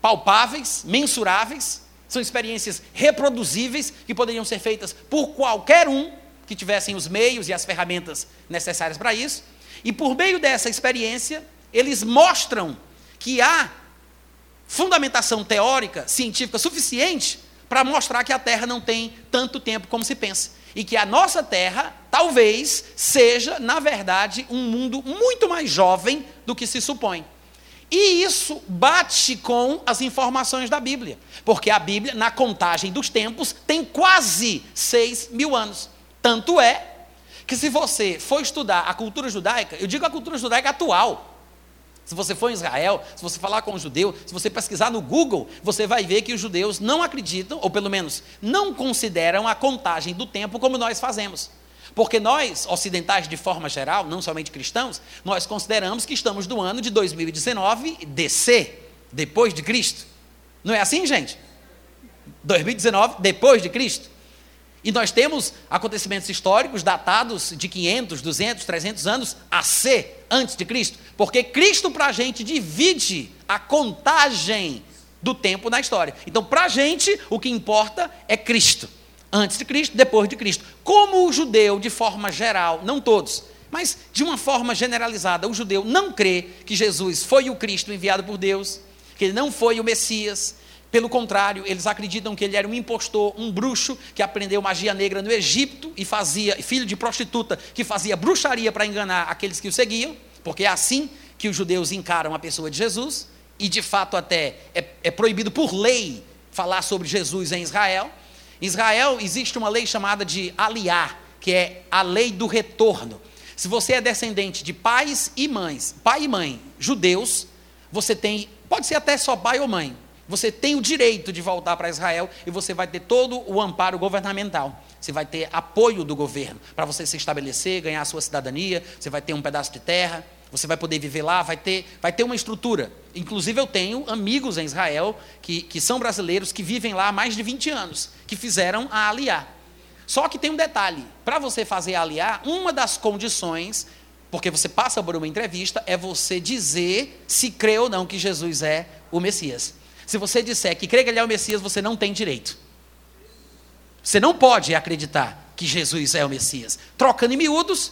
palpáveis, mensuráveis, são experiências reproduzíveis que poderiam ser feitas por qualquer um que tivessem os meios e as ferramentas necessárias para isso. E por meio dessa experiência, eles mostram que há fundamentação teórica, científica suficiente para mostrar que a Terra não tem tanto tempo como se pensa. E que a nossa Terra, talvez, seja, na verdade, um mundo muito mais jovem do que se supõe. E isso bate com as informações da Bíblia. Porque a Bíblia, na contagem dos tempos, tem quase seis mil anos. Tanto é que, se você for estudar a cultura judaica, eu digo a cultura judaica atual, se você for em Israel, se você falar com um judeu, se você pesquisar no Google, você vai ver que os judeus não acreditam, ou pelo menos não consideram a contagem do tempo como nós fazemos. Porque nós, ocidentais de forma geral, não somente cristãos, nós consideramos que estamos no ano de 2019 DC, depois de Cristo. Não é assim, gente? 2019 depois de Cristo. E nós temos acontecimentos históricos datados de 500, 200, 300 anos a ser antes de Cristo, porque Cristo para a gente divide a contagem do tempo na história. Então, para a gente, o que importa é Cristo. Antes de Cristo, depois de Cristo. Como o judeu, de forma geral, não todos, mas de uma forma generalizada, o judeu não crê que Jesus foi o Cristo enviado por Deus, que ele não foi o Messias, pelo contrário, eles acreditam que ele era um impostor, um bruxo que aprendeu magia negra no Egito e fazia, filho de prostituta, que fazia bruxaria para enganar aqueles que o seguiam, porque é assim que os judeus encaram a pessoa de Jesus, e de fato até é, é proibido por lei falar sobre Jesus em Israel. Em Israel existe uma lei chamada de aliar, que é a lei do retorno. Se você é descendente de pais e mães, pai e mãe judeus, você tem, pode ser até só pai ou mãe, você tem o direito de voltar para Israel e você vai ter todo o amparo governamental. Você vai ter apoio do governo para você se estabelecer, ganhar a sua cidadania, você vai ter um pedaço de terra, você vai poder viver lá, vai ter, vai ter uma estrutura. Inclusive, eu tenho amigos em Israel que, que são brasileiros que vivem lá há mais de 20 anos, que fizeram a aliar. Só que tem um detalhe: para você fazer a aliar, uma das condições, porque você passa por uma entrevista, é você dizer se crê ou não que Jesus é o Messias. Se você disser que crê que ele é o Messias, você não tem direito. Você não pode acreditar que Jesus é o Messias. Trocando em miúdos,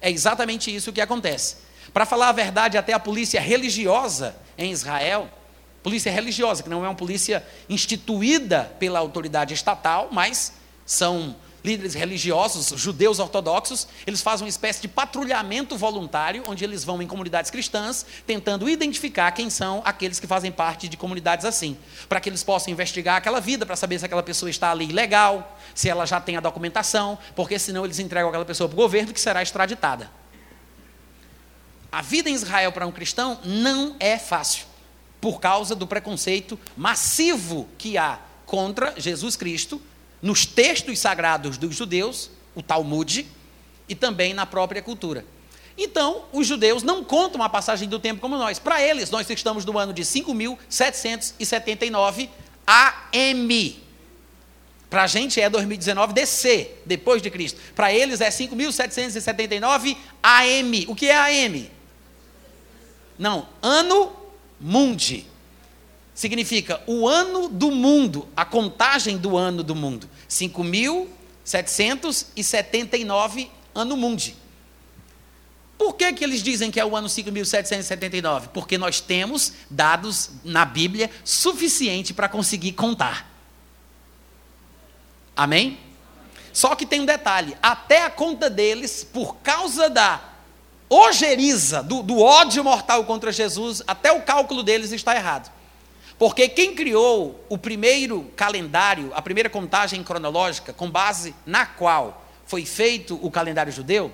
é exatamente isso que acontece. Para falar a verdade, até a polícia religiosa em Israel, polícia religiosa, que não é uma polícia instituída pela autoridade estatal, mas são líderes religiosos, judeus ortodoxos, eles fazem uma espécie de patrulhamento voluntário, onde eles vão em comunidades cristãs, tentando identificar quem são aqueles que fazem parte de comunidades assim, para que eles possam investigar aquela vida, para saber se aquela pessoa está ali legal, se ela já tem a documentação, porque senão eles entregam aquela pessoa para o governo que será extraditada. A vida em Israel para um cristão não é fácil, por causa do preconceito massivo que há contra Jesus Cristo nos textos sagrados dos judeus, o Talmud, e também na própria cultura. Então, os judeus não contam a passagem do tempo como nós. Para eles, nós estamos no ano de 5.779 AM. Para a gente é 2019 DC, depois de Cristo. Para eles é 5.779 AM. O que é AM? Não, ano mundi significa o ano do mundo, a contagem do ano do mundo. 5.779 ano mundi. Por que, que eles dizem que é o ano 5.779? Porque nós temos dados na Bíblia suficiente para conseguir contar. Amém? Só que tem um detalhe: até a conta deles, por causa da ojeriza, do, do ódio mortal contra Jesus, até o cálculo deles está errado. Porque quem criou o primeiro calendário, a primeira contagem cronológica, com base na qual foi feito o calendário judeu,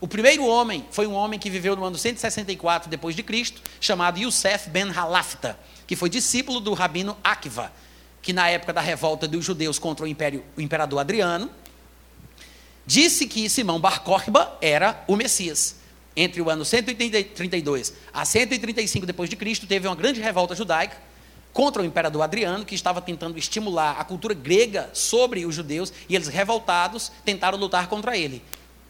o primeiro homem foi um homem que viveu no ano 164 depois de Cristo, chamado Yusef ben Halafta, que foi discípulo do rabino Akiva, que na época da revolta dos judeus contra o, império, o imperador Adriano, disse que Simão Bar Kokhba era o Messias. Entre o ano 132 a 135 depois de Cristo, teve uma grande revolta judaica contra o imperador Adriano, que estava tentando estimular a cultura grega sobre os judeus, e eles, revoltados, tentaram lutar contra ele.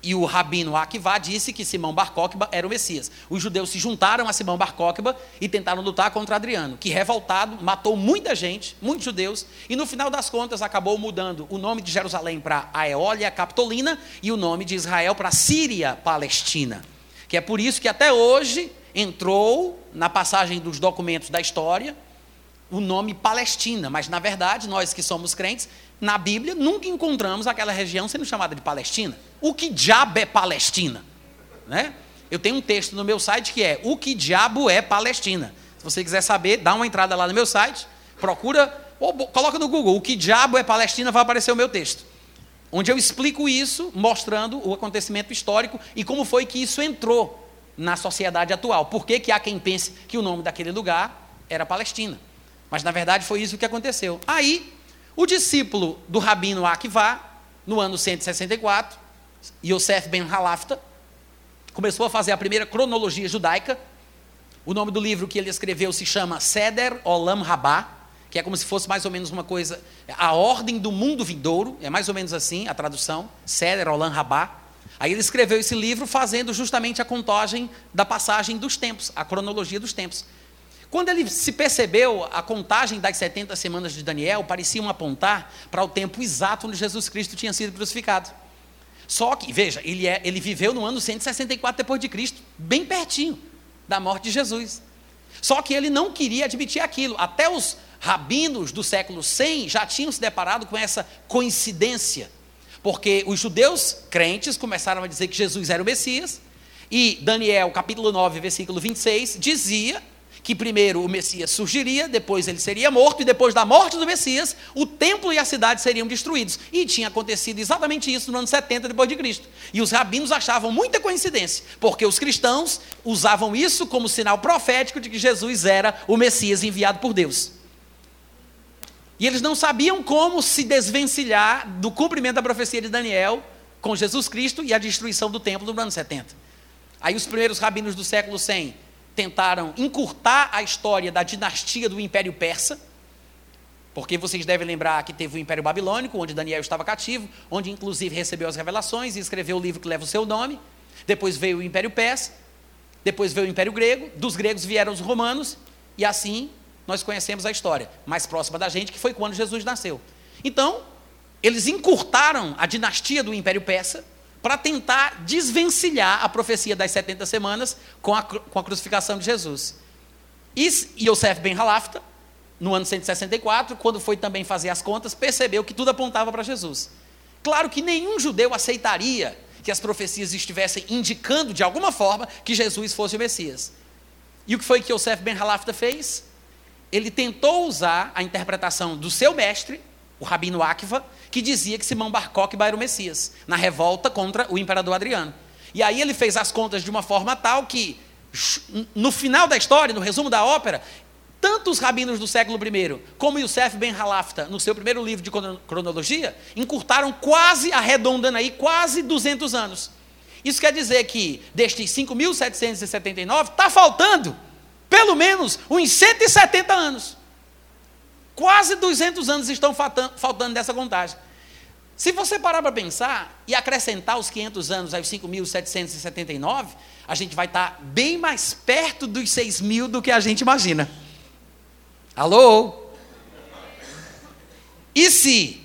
E o rabino Akiva disse que Simão Bar Kokhba era o Messias. Os judeus se juntaram a Simão Bar Kokhba e tentaram lutar contra Adriano, que revoltado matou muita gente, muitos judeus, e no final das contas acabou mudando o nome de Jerusalém para Aeólia Capitolina e o nome de Israel para Síria Palestina. Que é por isso que até hoje entrou na passagem dos documentos da história o nome Palestina, mas na verdade, nós que somos crentes, na Bíblia nunca encontramos aquela região sendo chamada de Palestina. O que diabo é Palestina? Né? Eu tenho um texto no meu site que é O que diabo é Palestina? Se você quiser saber, dá uma entrada lá no meu site, procura, ou coloca no Google, o que diabo é Palestina, vai aparecer o meu texto. Onde eu explico isso, mostrando o acontecimento histórico e como foi que isso entrou na sociedade atual. Por que, que há quem pense que o nome daquele lugar era Palestina? Mas na verdade foi isso que aconteceu. Aí, o discípulo do rabino Akiva, no ano 164, Yosef ben Halafta, começou a fazer a primeira cronologia judaica. O nome do livro que ele escreveu se chama Seder Olam Rabá, que é como se fosse mais ou menos uma coisa, a ordem do mundo vindouro, é mais ou menos assim a tradução, Seder Olam Rabá. Aí ele escreveu esse livro fazendo justamente a contagem da passagem dos tempos, a cronologia dos tempos. Quando ele se percebeu, a contagem das 70 semanas de Daniel pareciam apontar para o tempo exato onde Jesus Cristo tinha sido crucificado. Só que, veja, ele, é, ele viveu no ano 164 depois de Cristo, bem pertinho da morte de Jesus. Só que ele não queria admitir aquilo. Até os rabinos do século 100 já tinham se deparado com essa coincidência. Porque os judeus crentes começaram a dizer que Jesus era o Messias, e Daniel, capítulo 9, versículo 26, dizia que primeiro o Messias surgiria, depois ele seria morto, e depois da morte do Messias, o templo e a cidade seriam destruídos. E tinha acontecido exatamente isso no ano 70 depois de Cristo. E os rabinos achavam muita coincidência, porque os cristãos usavam isso como sinal profético de que Jesus era o Messias enviado por Deus. E eles não sabiam como se desvencilhar do cumprimento da profecia de Daniel com Jesus Cristo e a destruição do templo no ano 70. Aí os primeiros rabinos do século 100 tentaram encurtar a história da dinastia do Império Persa, porque vocês devem lembrar que teve o Império Babilônico, onde Daniel estava cativo, onde inclusive recebeu as revelações e escreveu o livro que leva o seu nome. Depois veio o Império Persa, depois veio o Império Grego, dos gregos vieram os romanos, e assim nós conhecemos a história mais próxima da gente, que foi quando Jesus nasceu. Então, eles encurtaram a dinastia do Império Persa para tentar desvencilhar a profecia das 70 semanas com a, com a crucificação de Jesus. E Yosef ben Halafta, no ano 164, quando foi também fazer as contas, percebeu que tudo apontava para Jesus. Claro que nenhum judeu aceitaria que as profecias estivessem indicando de alguma forma que Jesus fosse o Messias. E o que foi que Yosef ben Halafta fez? Ele tentou usar a interpretação do seu mestre, o Rabino Akiva, que dizia que Simão Bar Kokhba era o Messias, na revolta contra o imperador Adriano. E aí ele fez as contas de uma forma tal que, no final da história, no resumo da ópera, tanto os rabinos do século I, como Yosef Ben Halafta, no seu primeiro livro de cronologia, encurtaram quase, arredondando aí, quase 200 anos. Isso quer dizer que, destes 5.779, está faltando, pelo menos, uns 170 anos. Quase 200 anos estão faltando dessa contagem. Se você parar para pensar e acrescentar os 500 anos aos 5.779, a gente vai estar bem mais perto dos 6 mil do que a gente imagina. Alô? E se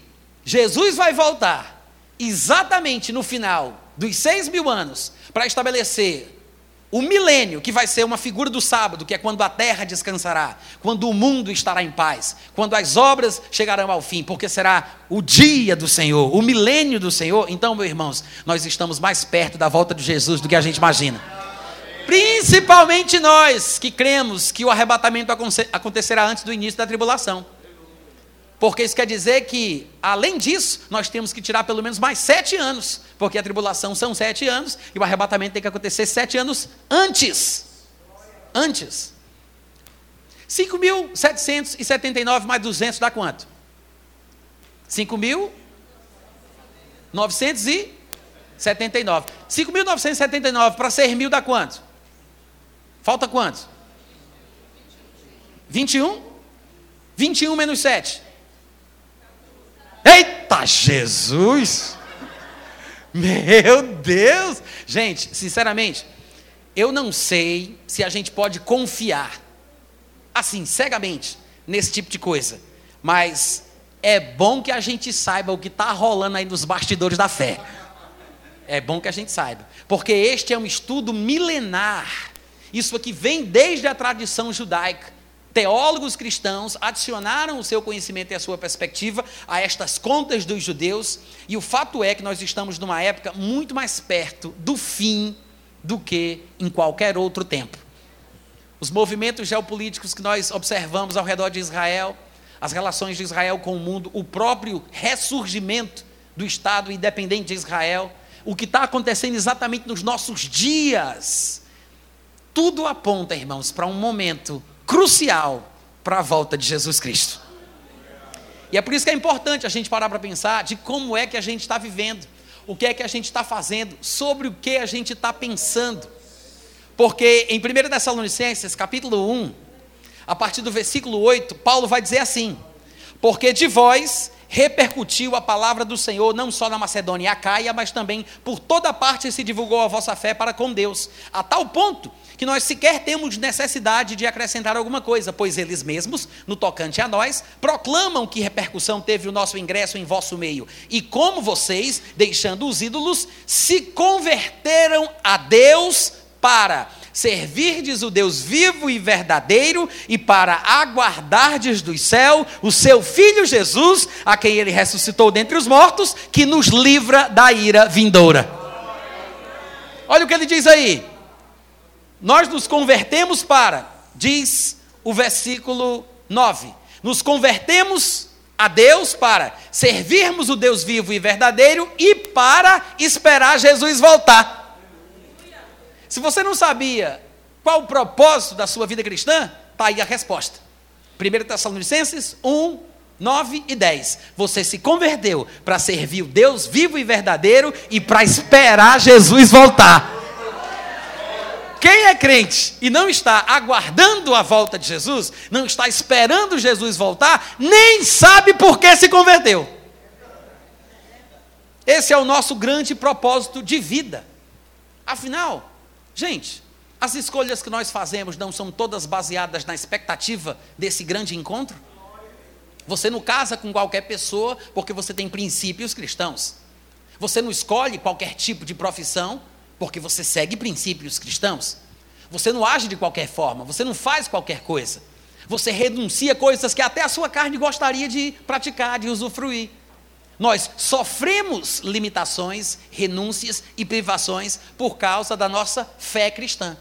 Jesus vai voltar exatamente no final dos 6 mil anos para estabelecer o milênio, que vai ser uma figura do sábado, que é quando a terra descansará, quando o mundo estará em paz, quando as obras chegarão ao fim, porque será o dia do Senhor, o milênio do Senhor. Então, meus irmãos, nós estamos mais perto da volta de Jesus do que a gente imagina. Principalmente nós que cremos que o arrebatamento acontecerá antes do início da tribulação. Porque isso quer dizer que, além disso, nós temos que tirar pelo menos mais sete anos, porque a tribulação são sete anos e o arrebatamento tem que acontecer sete anos antes. Antes. 5.779 mais 200 dá quanto? 5.979. 5.979 para 6 mil dá quanto? Falta quanto? 21? 21 menos 7. Eita Jesus! Meu Deus! Gente, sinceramente, eu não sei se a gente pode confiar, assim, cegamente, nesse tipo de coisa. Mas é bom que a gente saiba o que está rolando aí nos bastidores da fé. É bom que a gente saiba. Porque este é um estudo milenar. Isso aqui vem desde a tradição judaica teólogos cristãos adicionaram o seu conhecimento e a sua perspectiva a estas contas dos judeus, e o fato é que nós estamos numa época muito mais perto do fim do que em qualquer outro tempo. Os movimentos geopolíticos que nós observamos ao redor de Israel, as relações de Israel com o mundo, o próprio ressurgimento do Estado independente de Israel, o que está acontecendo exatamente nos nossos dias, tudo aponta, irmãos, para um momento crucial para a volta de Jesus Cristo. E é por isso que é importante a gente parar para pensar de como é que a gente está vivendo, o que é que a gente está fazendo, sobre o que a gente está pensando. Porque em 1 Tessalonicenses, capítulo 1, a partir do versículo 8, Paulo vai dizer assim: Porque de vós repercutiu a palavra do Senhor não só na Macedônia e Acaia, mas também por toda parte se divulgou a vossa fé para com Deus, a tal ponto que nós sequer temos necessidade de acrescentar alguma coisa, pois eles mesmos, no tocante a nós, proclamam que repercussão teve o nosso ingresso em vosso meio, e como vocês, deixando os ídolos, se converteram a Deus para servirdes o Deus vivo e verdadeiro e para aguardardes do céu o seu Filho Jesus, a quem ele ressuscitou dentre os mortos, que nos livra da ira vindoura. Olha o que ele diz aí. Nós nos convertemos para diz o versículo 9: Nos convertemos a Deus para servirmos o Deus vivo e verdadeiro e para esperar Jesus voltar. Se você não sabia qual o propósito da sua vida cristã, está aí a resposta. 1 Tessalonicenses 1, 9 e 10. Você se converteu para servir o Deus vivo e verdadeiro e para esperar Jesus voltar. Quem é crente e não está aguardando a volta de Jesus, não está esperando Jesus voltar, nem sabe por que se converteu. Esse é o nosso grande propósito de vida. Afinal, gente, as escolhas que nós fazemos não são todas baseadas na expectativa desse grande encontro? Você não casa com qualquer pessoa porque você tem princípios cristãos. Você não escolhe qualquer tipo de profissão porque você segue princípios cristãos. Você não age de qualquer forma, você não faz qualquer coisa. Você renuncia coisas que até a sua carne gostaria de praticar, de usufruir. Nós sofremos limitações, renúncias e privações por causa da nossa fé cristã.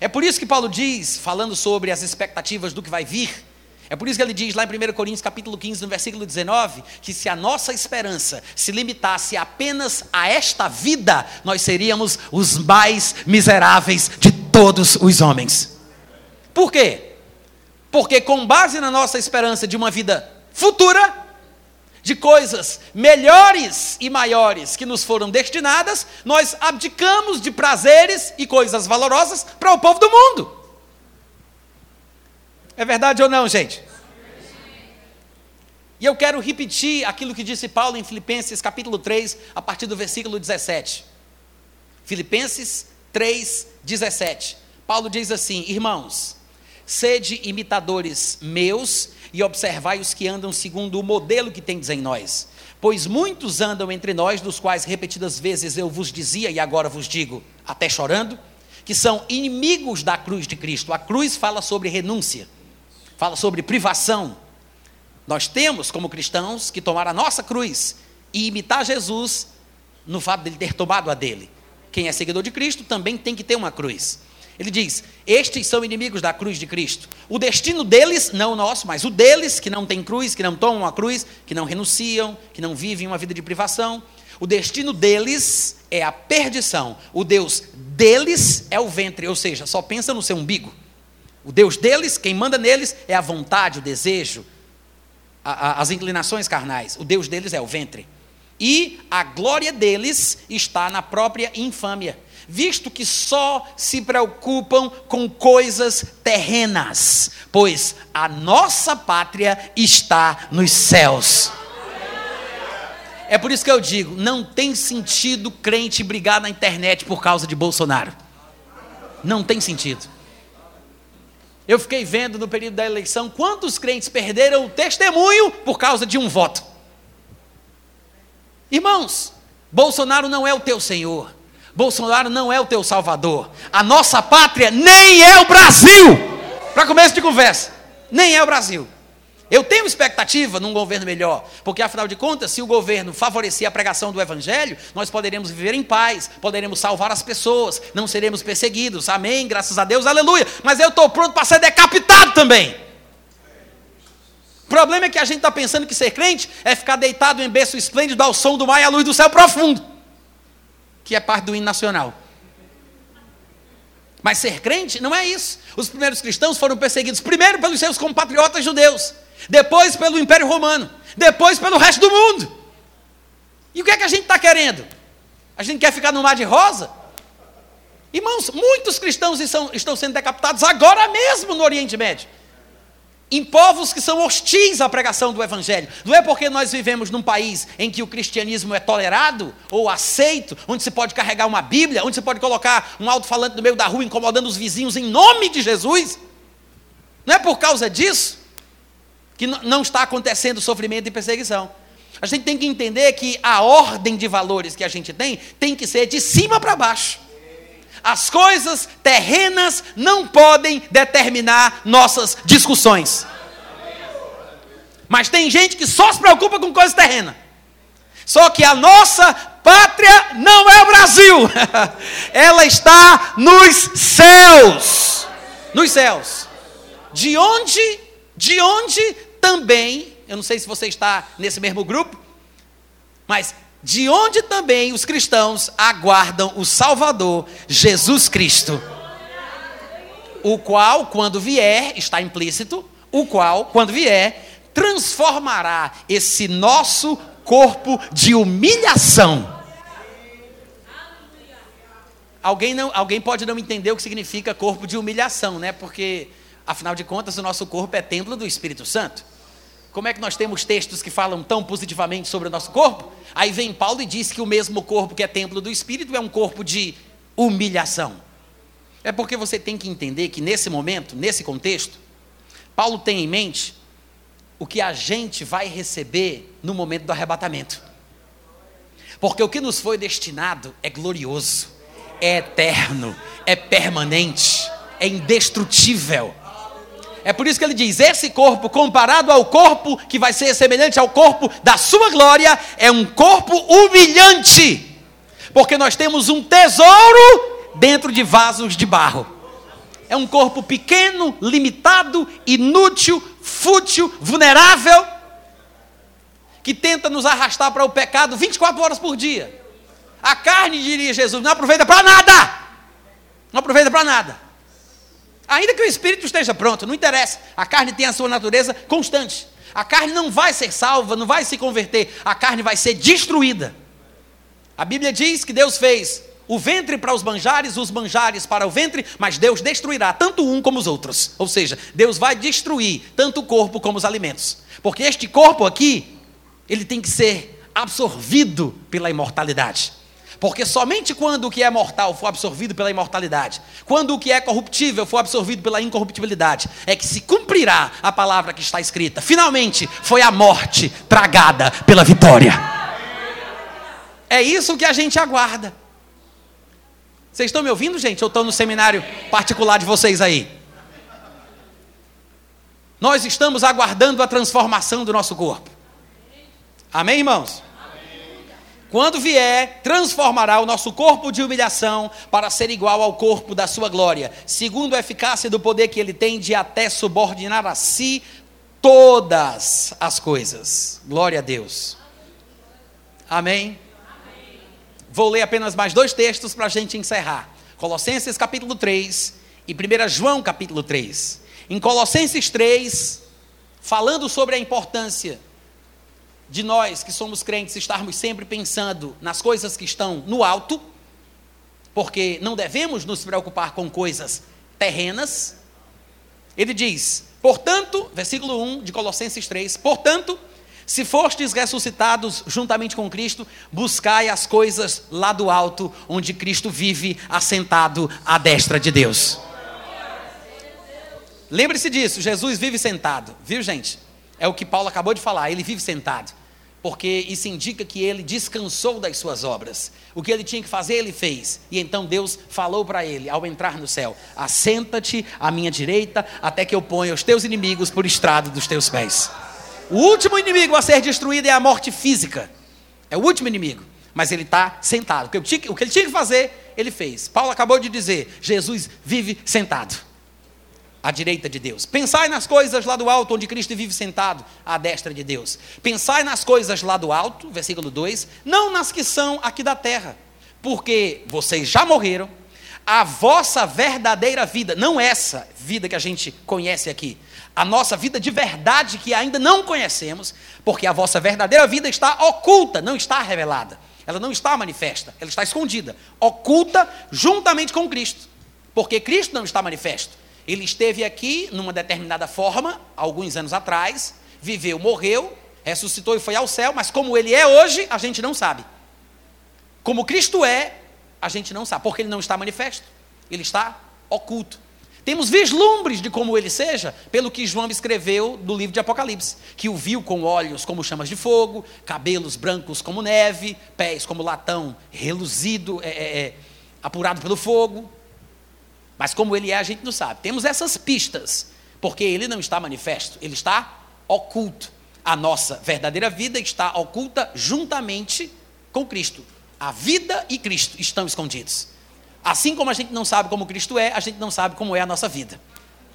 É por isso que Paulo diz, falando sobre as expectativas do que vai vir, é por isso que ele diz lá em 1 Coríntios capítulo 15, no versículo 19, que se a nossa esperança se limitasse apenas a esta vida, nós seríamos os mais miseráveis de todos os homens. Por quê? Porque com base na nossa esperança de uma vida futura, de coisas melhores e maiores que nos foram destinadas, nós abdicamos de prazeres e coisas valorosas para o povo do mundo. É verdade ou não, gente? E eu quero repetir aquilo que disse Paulo em Filipenses capítulo 3, a partir do versículo 17. Filipenses 3, 17. Paulo diz assim: Irmãos, sede imitadores meus e observai os que andam segundo o modelo que tendes em nós. Pois muitos andam entre nós, dos quais repetidas vezes eu vos dizia e agora vos digo, até chorando, que são inimigos da cruz de Cristo. A cruz fala sobre renúncia fala sobre privação. Nós temos, como cristãos, que tomar a nossa cruz e imitar Jesus no fato de ele ter tomado a dele. Quem é seguidor de Cristo também tem que ter uma cruz. Ele diz: Estes são inimigos da cruz de Cristo. O destino deles, não o nosso, mas o deles, que não tem cruz, que não tomam a cruz, que não renunciam, que não vivem uma vida de privação. O destino deles é a perdição. O Deus deles é o ventre, ou seja, só pensa no seu umbigo. O Deus deles, quem manda neles, é a vontade, o desejo, a, a, as inclinações carnais. O Deus deles é o ventre. E a glória deles está na própria infâmia, visto que só se preocupam com coisas terrenas, pois a nossa pátria está nos céus. É por isso que eu digo: não tem sentido crente brigar na internet por causa de Bolsonaro. Não tem sentido. Eu fiquei vendo no período da eleição quantos crentes perderam o testemunho por causa de um voto. Irmãos, Bolsonaro não é o teu Senhor. Bolsonaro não é o teu Salvador. A nossa pátria nem é o Brasil. Para começo de conversa, nem é o Brasil. Eu tenho expectativa num governo melhor, porque afinal de contas, se o governo favorecer a pregação do evangelho, nós poderemos viver em paz, poderemos salvar as pessoas, não seremos perseguidos. Amém, graças a Deus, aleluia. Mas eu estou pronto para ser decapitado também. O problema é que a gente está pensando que ser crente é ficar deitado em berço esplêndido ao som do mar e à luz do céu profundo, que é parte do hino nacional. Mas ser crente não é isso. Os primeiros cristãos foram perseguidos primeiro pelos seus compatriotas judeus depois pelo Império Romano, depois pelo resto do mundo. E o que é que a gente está querendo? A gente quer ficar no mar de rosa? Irmãos, muitos cristãos estão, estão sendo decapitados agora mesmo no Oriente Médio. Em povos que são hostis à pregação do Evangelho. Não é porque nós vivemos num país em que o cristianismo é tolerado ou aceito, onde se pode carregar uma Bíblia, onde se pode colocar um alto-falante no meio da rua incomodando os vizinhos em nome de Jesus. Não é por causa disso que não está acontecendo sofrimento e perseguição. A gente tem que entender que a ordem de valores que a gente tem tem que ser de cima para baixo. As coisas terrenas não podem determinar nossas discussões. Mas tem gente que só se preocupa com coisas terrenas. Só que a nossa pátria não é o Brasil. Ela está nos céus. Nos céus. De onde, de onde também, eu não sei se você está nesse mesmo grupo, mas de onde também os cristãos aguardam o Salvador, Jesus Cristo. O qual, quando vier, está implícito, o qual, quando vier, transformará esse nosso corpo de humilhação. Alguém, não, alguém pode não entender o que significa corpo de humilhação, né? Porque, afinal de contas, o nosso corpo é templo do Espírito Santo. Como é que nós temos textos que falam tão positivamente sobre o nosso corpo? Aí vem Paulo e diz que o mesmo corpo que é templo do Espírito é um corpo de humilhação. É porque você tem que entender que nesse momento, nesse contexto, Paulo tem em mente o que a gente vai receber no momento do arrebatamento. Porque o que nos foi destinado é glorioso, é eterno, é permanente, é indestrutível. É por isso que ele diz: esse corpo, comparado ao corpo que vai ser semelhante ao corpo da sua glória, é um corpo humilhante, porque nós temos um tesouro dentro de vasos de barro. É um corpo pequeno, limitado, inútil, fútil, vulnerável, que tenta nos arrastar para o pecado 24 horas por dia. A carne, diria Jesus, não aproveita para nada. Não aproveita para nada. Ainda que o espírito esteja pronto, não interessa. A carne tem a sua natureza constante. A carne não vai ser salva, não vai se converter. A carne vai ser destruída. A Bíblia diz que Deus fez o ventre para os manjares, os manjares para o ventre, mas Deus destruirá tanto um como os outros. Ou seja, Deus vai destruir tanto o corpo como os alimentos. Porque este corpo aqui, ele tem que ser absorvido pela imortalidade. Porque somente quando o que é mortal for absorvido pela imortalidade, quando o que é corruptível for absorvido pela incorruptibilidade, é que se cumprirá a palavra que está escrita. Finalmente foi a morte tragada pela vitória. É isso que a gente aguarda. Vocês estão me ouvindo, gente? Ou estão no seminário particular de vocês aí? Nós estamos aguardando a transformação do nosso corpo. Amém, irmãos? Quando vier, transformará o nosso corpo de humilhação para ser igual ao corpo da sua glória, segundo a eficácia do poder que ele tem de até subordinar a si todas as coisas. Glória a Deus. Amém? Vou ler apenas mais dois textos para a gente encerrar. Colossenses capítulo 3 e 1 João capítulo 3. Em Colossenses 3, falando sobre a importância de nós que somos crentes estarmos sempre pensando nas coisas que estão no alto, porque não devemos nos preocupar com coisas terrenas. Ele diz: portanto, versículo 1 de Colossenses 3: portanto, se fostes ressuscitados juntamente com Cristo, buscai as coisas lá do alto, onde Cristo vive assentado à destra de Deus. Lembre-se disso, Jesus vive sentado, viu gente? É o que Paulo acabou de falar, ele vive sentado. Porque isso indica que ele descansou das suas obras. O que ele tinha que fazer, ele fez. E então Deus falou para ele, ao entrar no céu: Assenta-te à minha direita, até que eu ponha os teus inimigos por estrado dos teus pés. O último inimigo a ser destruído é a morte física. É o último inimigo. Mas ele está sentado. O que, o que ele tinha que fazer, ele fez. Paulo acabou de dizer: Jesus vive sentado à direita de Deus. Pensai nas coisas lá do alto, onde Cristo vive sentado à destra de Deus. Pensai nas coisas lá do alto, versículo 2, não nas que são aqui da terra, porque vocês já morreram, a vossa verdadeira vida, não essa vida que a gente conhece aqui, a nossa vida de verdade que ainda não conhecemos, porque a vossa verdadeira vida está oculta, não está revelada. Ela não está manifesta, ela está escondida, oculta juntamente com Cristo. Porque Cristo não está manifesto. Ele esteve aqui numa determinada forma, alguns anos atrás, viveu, morreu, ressuscitou e foi ao céu, mas como ele é hoje, a gente não sabe. Como Cristo é, a gente não sabe, porque ele não está manifesto, ele está oculto. Temos vislumbres de como ele seja, pelo que João escreveu no livro de Apocalipse, que o viu com olhos como chamas de fogo, cabelos brancos como neve, pés como latão reluzido, é, é, é apurado pelo fogo. Mas como ele é, a gente não sabe. Temos essas pistas, porque ele não está manifesto, ele está oculto. A nossa verdadeira vida está oculta juntamente com Cristo. A vida e Cristo estão escondidos. Assim como a gente não sabe como Cristo é, a gente não sabe como é a nossa vida.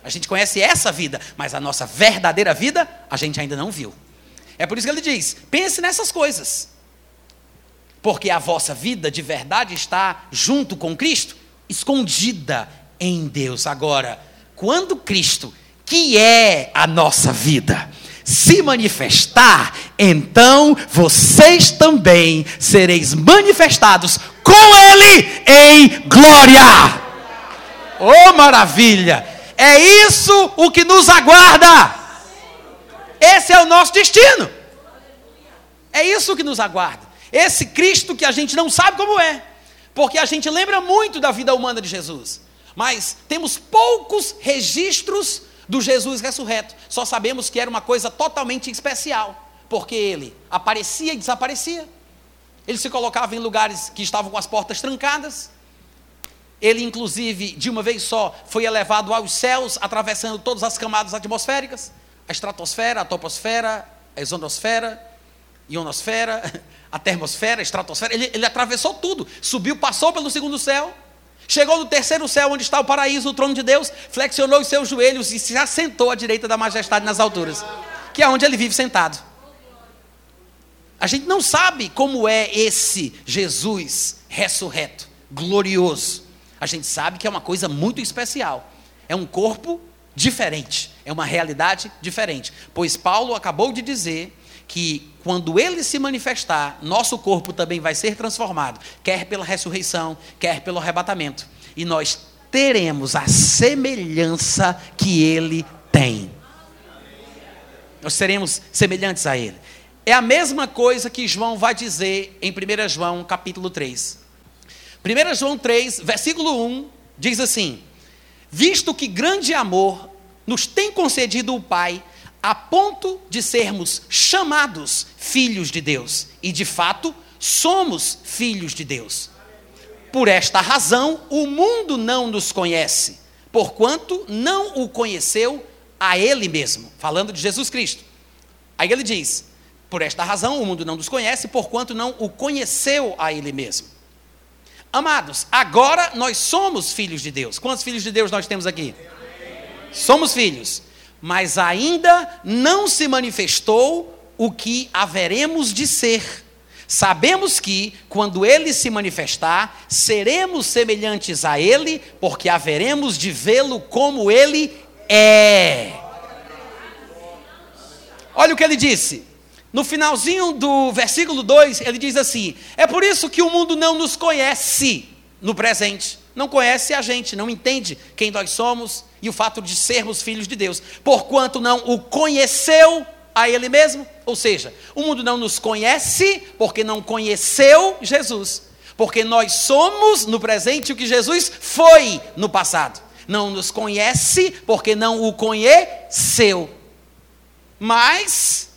A gente conhece essa vida, mas a nossa verdadeira vida a gente ainda não viu. É por isso que ele diz: pense nessas coisas. Porque a vossa vida de verdade está junto com Cristo, escondida em Deus. Agora, quando Cristo, que é a nossa vida, se manifestar, então vocês também sereis manifestados com Ele em glória. Oh maravilha! É isso o que nos aguarda. Esse é o nosso destino. É isso que nos aguarda. Esse Cristo que a gente não sabe como é, porque a gente lembra muito da vida humana de Jesus, mas temos poucos registros do Jesus ressurreto. Só sabemos que era uma coisa totalmente especial, porque ele aparecia e desaparecia. Ele se colocava em lugares que estavam com as portas trancadas. Ele, inclusive, de uma vez só, foi elevado aos céus, atravessando todas as camadas atmosféricas a estratosfera, a toposfera, a exonosfera, ionosfera, a termosfera, a estratosfera. Ele, ele atravessou tudo, subiu, passou pelo segundo céu Chegou no terceiro céu, onde está o paraíso, o trono de Deus, flexionou os seus joelhos e se assentou à direita da majestade nas alturas, que é onde ele vive sentado. A gente não sabe como é esse Jesus ressurreto, glorioso. A gente sabe que é uma coisa muito especial. É um corpo diferente, é uma realidade diferente. Pois Paulo acabou de dizer que quando ele se manifestar, nosso corpo também vai ser transformado, quer pela ressurreição, quer pelo arrebatamento. E nós teremos a semelhança que ele tem. Nós seremos semelhantes a ele. É a mesma coisa que João vai dizer em 1 João capítulo 3. 1 João 3, versículo 1, diz assim: Visto que grande amor nos tem concedido o Pai, a ponto de sermos chamados filhos de Deus. E de fato, somos filhos de Deus. Por esta razão, o mundo não nos conhece, porquanto não o conheceu a Ele mesmo. Falando de Jesus Cristo. Aí ele diz: Por esta razão, o mundo não nos conhece, porquanto não o conheceu a Ele mesmo. Amados, agora nós somos filhos de Deus. Quantos filhos de Deus nós temos aqui? Somos filhos mas ainda não se manifestou o que haveremos de ser. Sabemos que, quando ele se manifestar, seremos semelhantes a ele, porque haveremos de vê-lo como ele é. Olha o que ele disse. No finalzinho do versículo 2, ele diz assim: É por isso que o mundo não nos conhece no presente. Não conhece a gente, não entende quem nós somos, e o fato de sermos filhos de Deus, porquanto não o conheceu a Ele mesmo. Ou seja, o mundo não nos conhece porque não conheceu Jesus, porque nós somos no presente o que Jesus foi no passado. Não nos conhece porque não o conheceu. Mas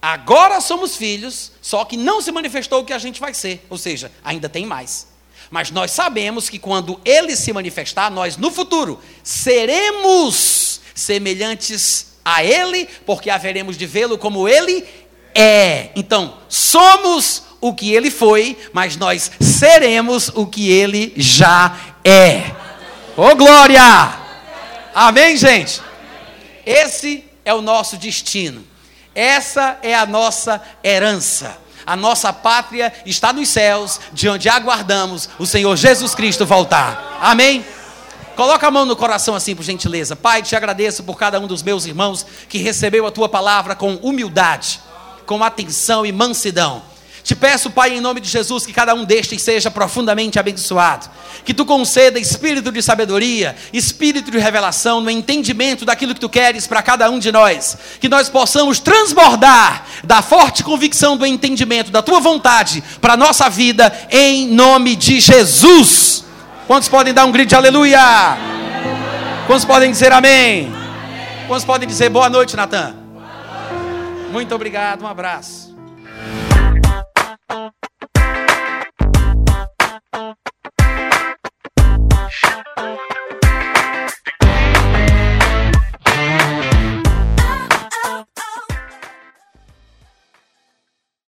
agora somos filhos, só que não se manifestou o que a gente vai ser, ou seja, ainda tem mais. Mas nós sabemos que quando ele se manifestar, nós no futuro seremos semelhantes a ele, porque haveremos de vê-lo como ele é. Então, somos o que ele foi, mas nós seremos o que ele já é. Ô oh, glória! Amém, gente? Esse é o nosso destino. Essa é a nossa herança. A nossa pátria está nos céus, de onde aguardamos o Senhor Jesus Cristo voltar. Amém? Coloca a mão no coração assim, por gentileza. Pai, te agradeço por cada um dos meus irmãos que recebeu a tua palavra com humildade, com atenção e mansidão. Te peço, Pai, em nome de Jesus, que cada um destes seja profundamente abençoado. Que tu conceda espírito de sabedoria, espírito de revelação, no entendimento daquilo que tu queres para cada um de nós. Que nós possamos transbordar da forte convicção do entendimento da tua vontade para a nossa vida, em nome de Jesus. Quantos podem dar um grito de aleluia? Quantos podem dizer amém? Quantos podem dizer boa noite, Natan? Muito obrigado, um abraço. Uh-huh.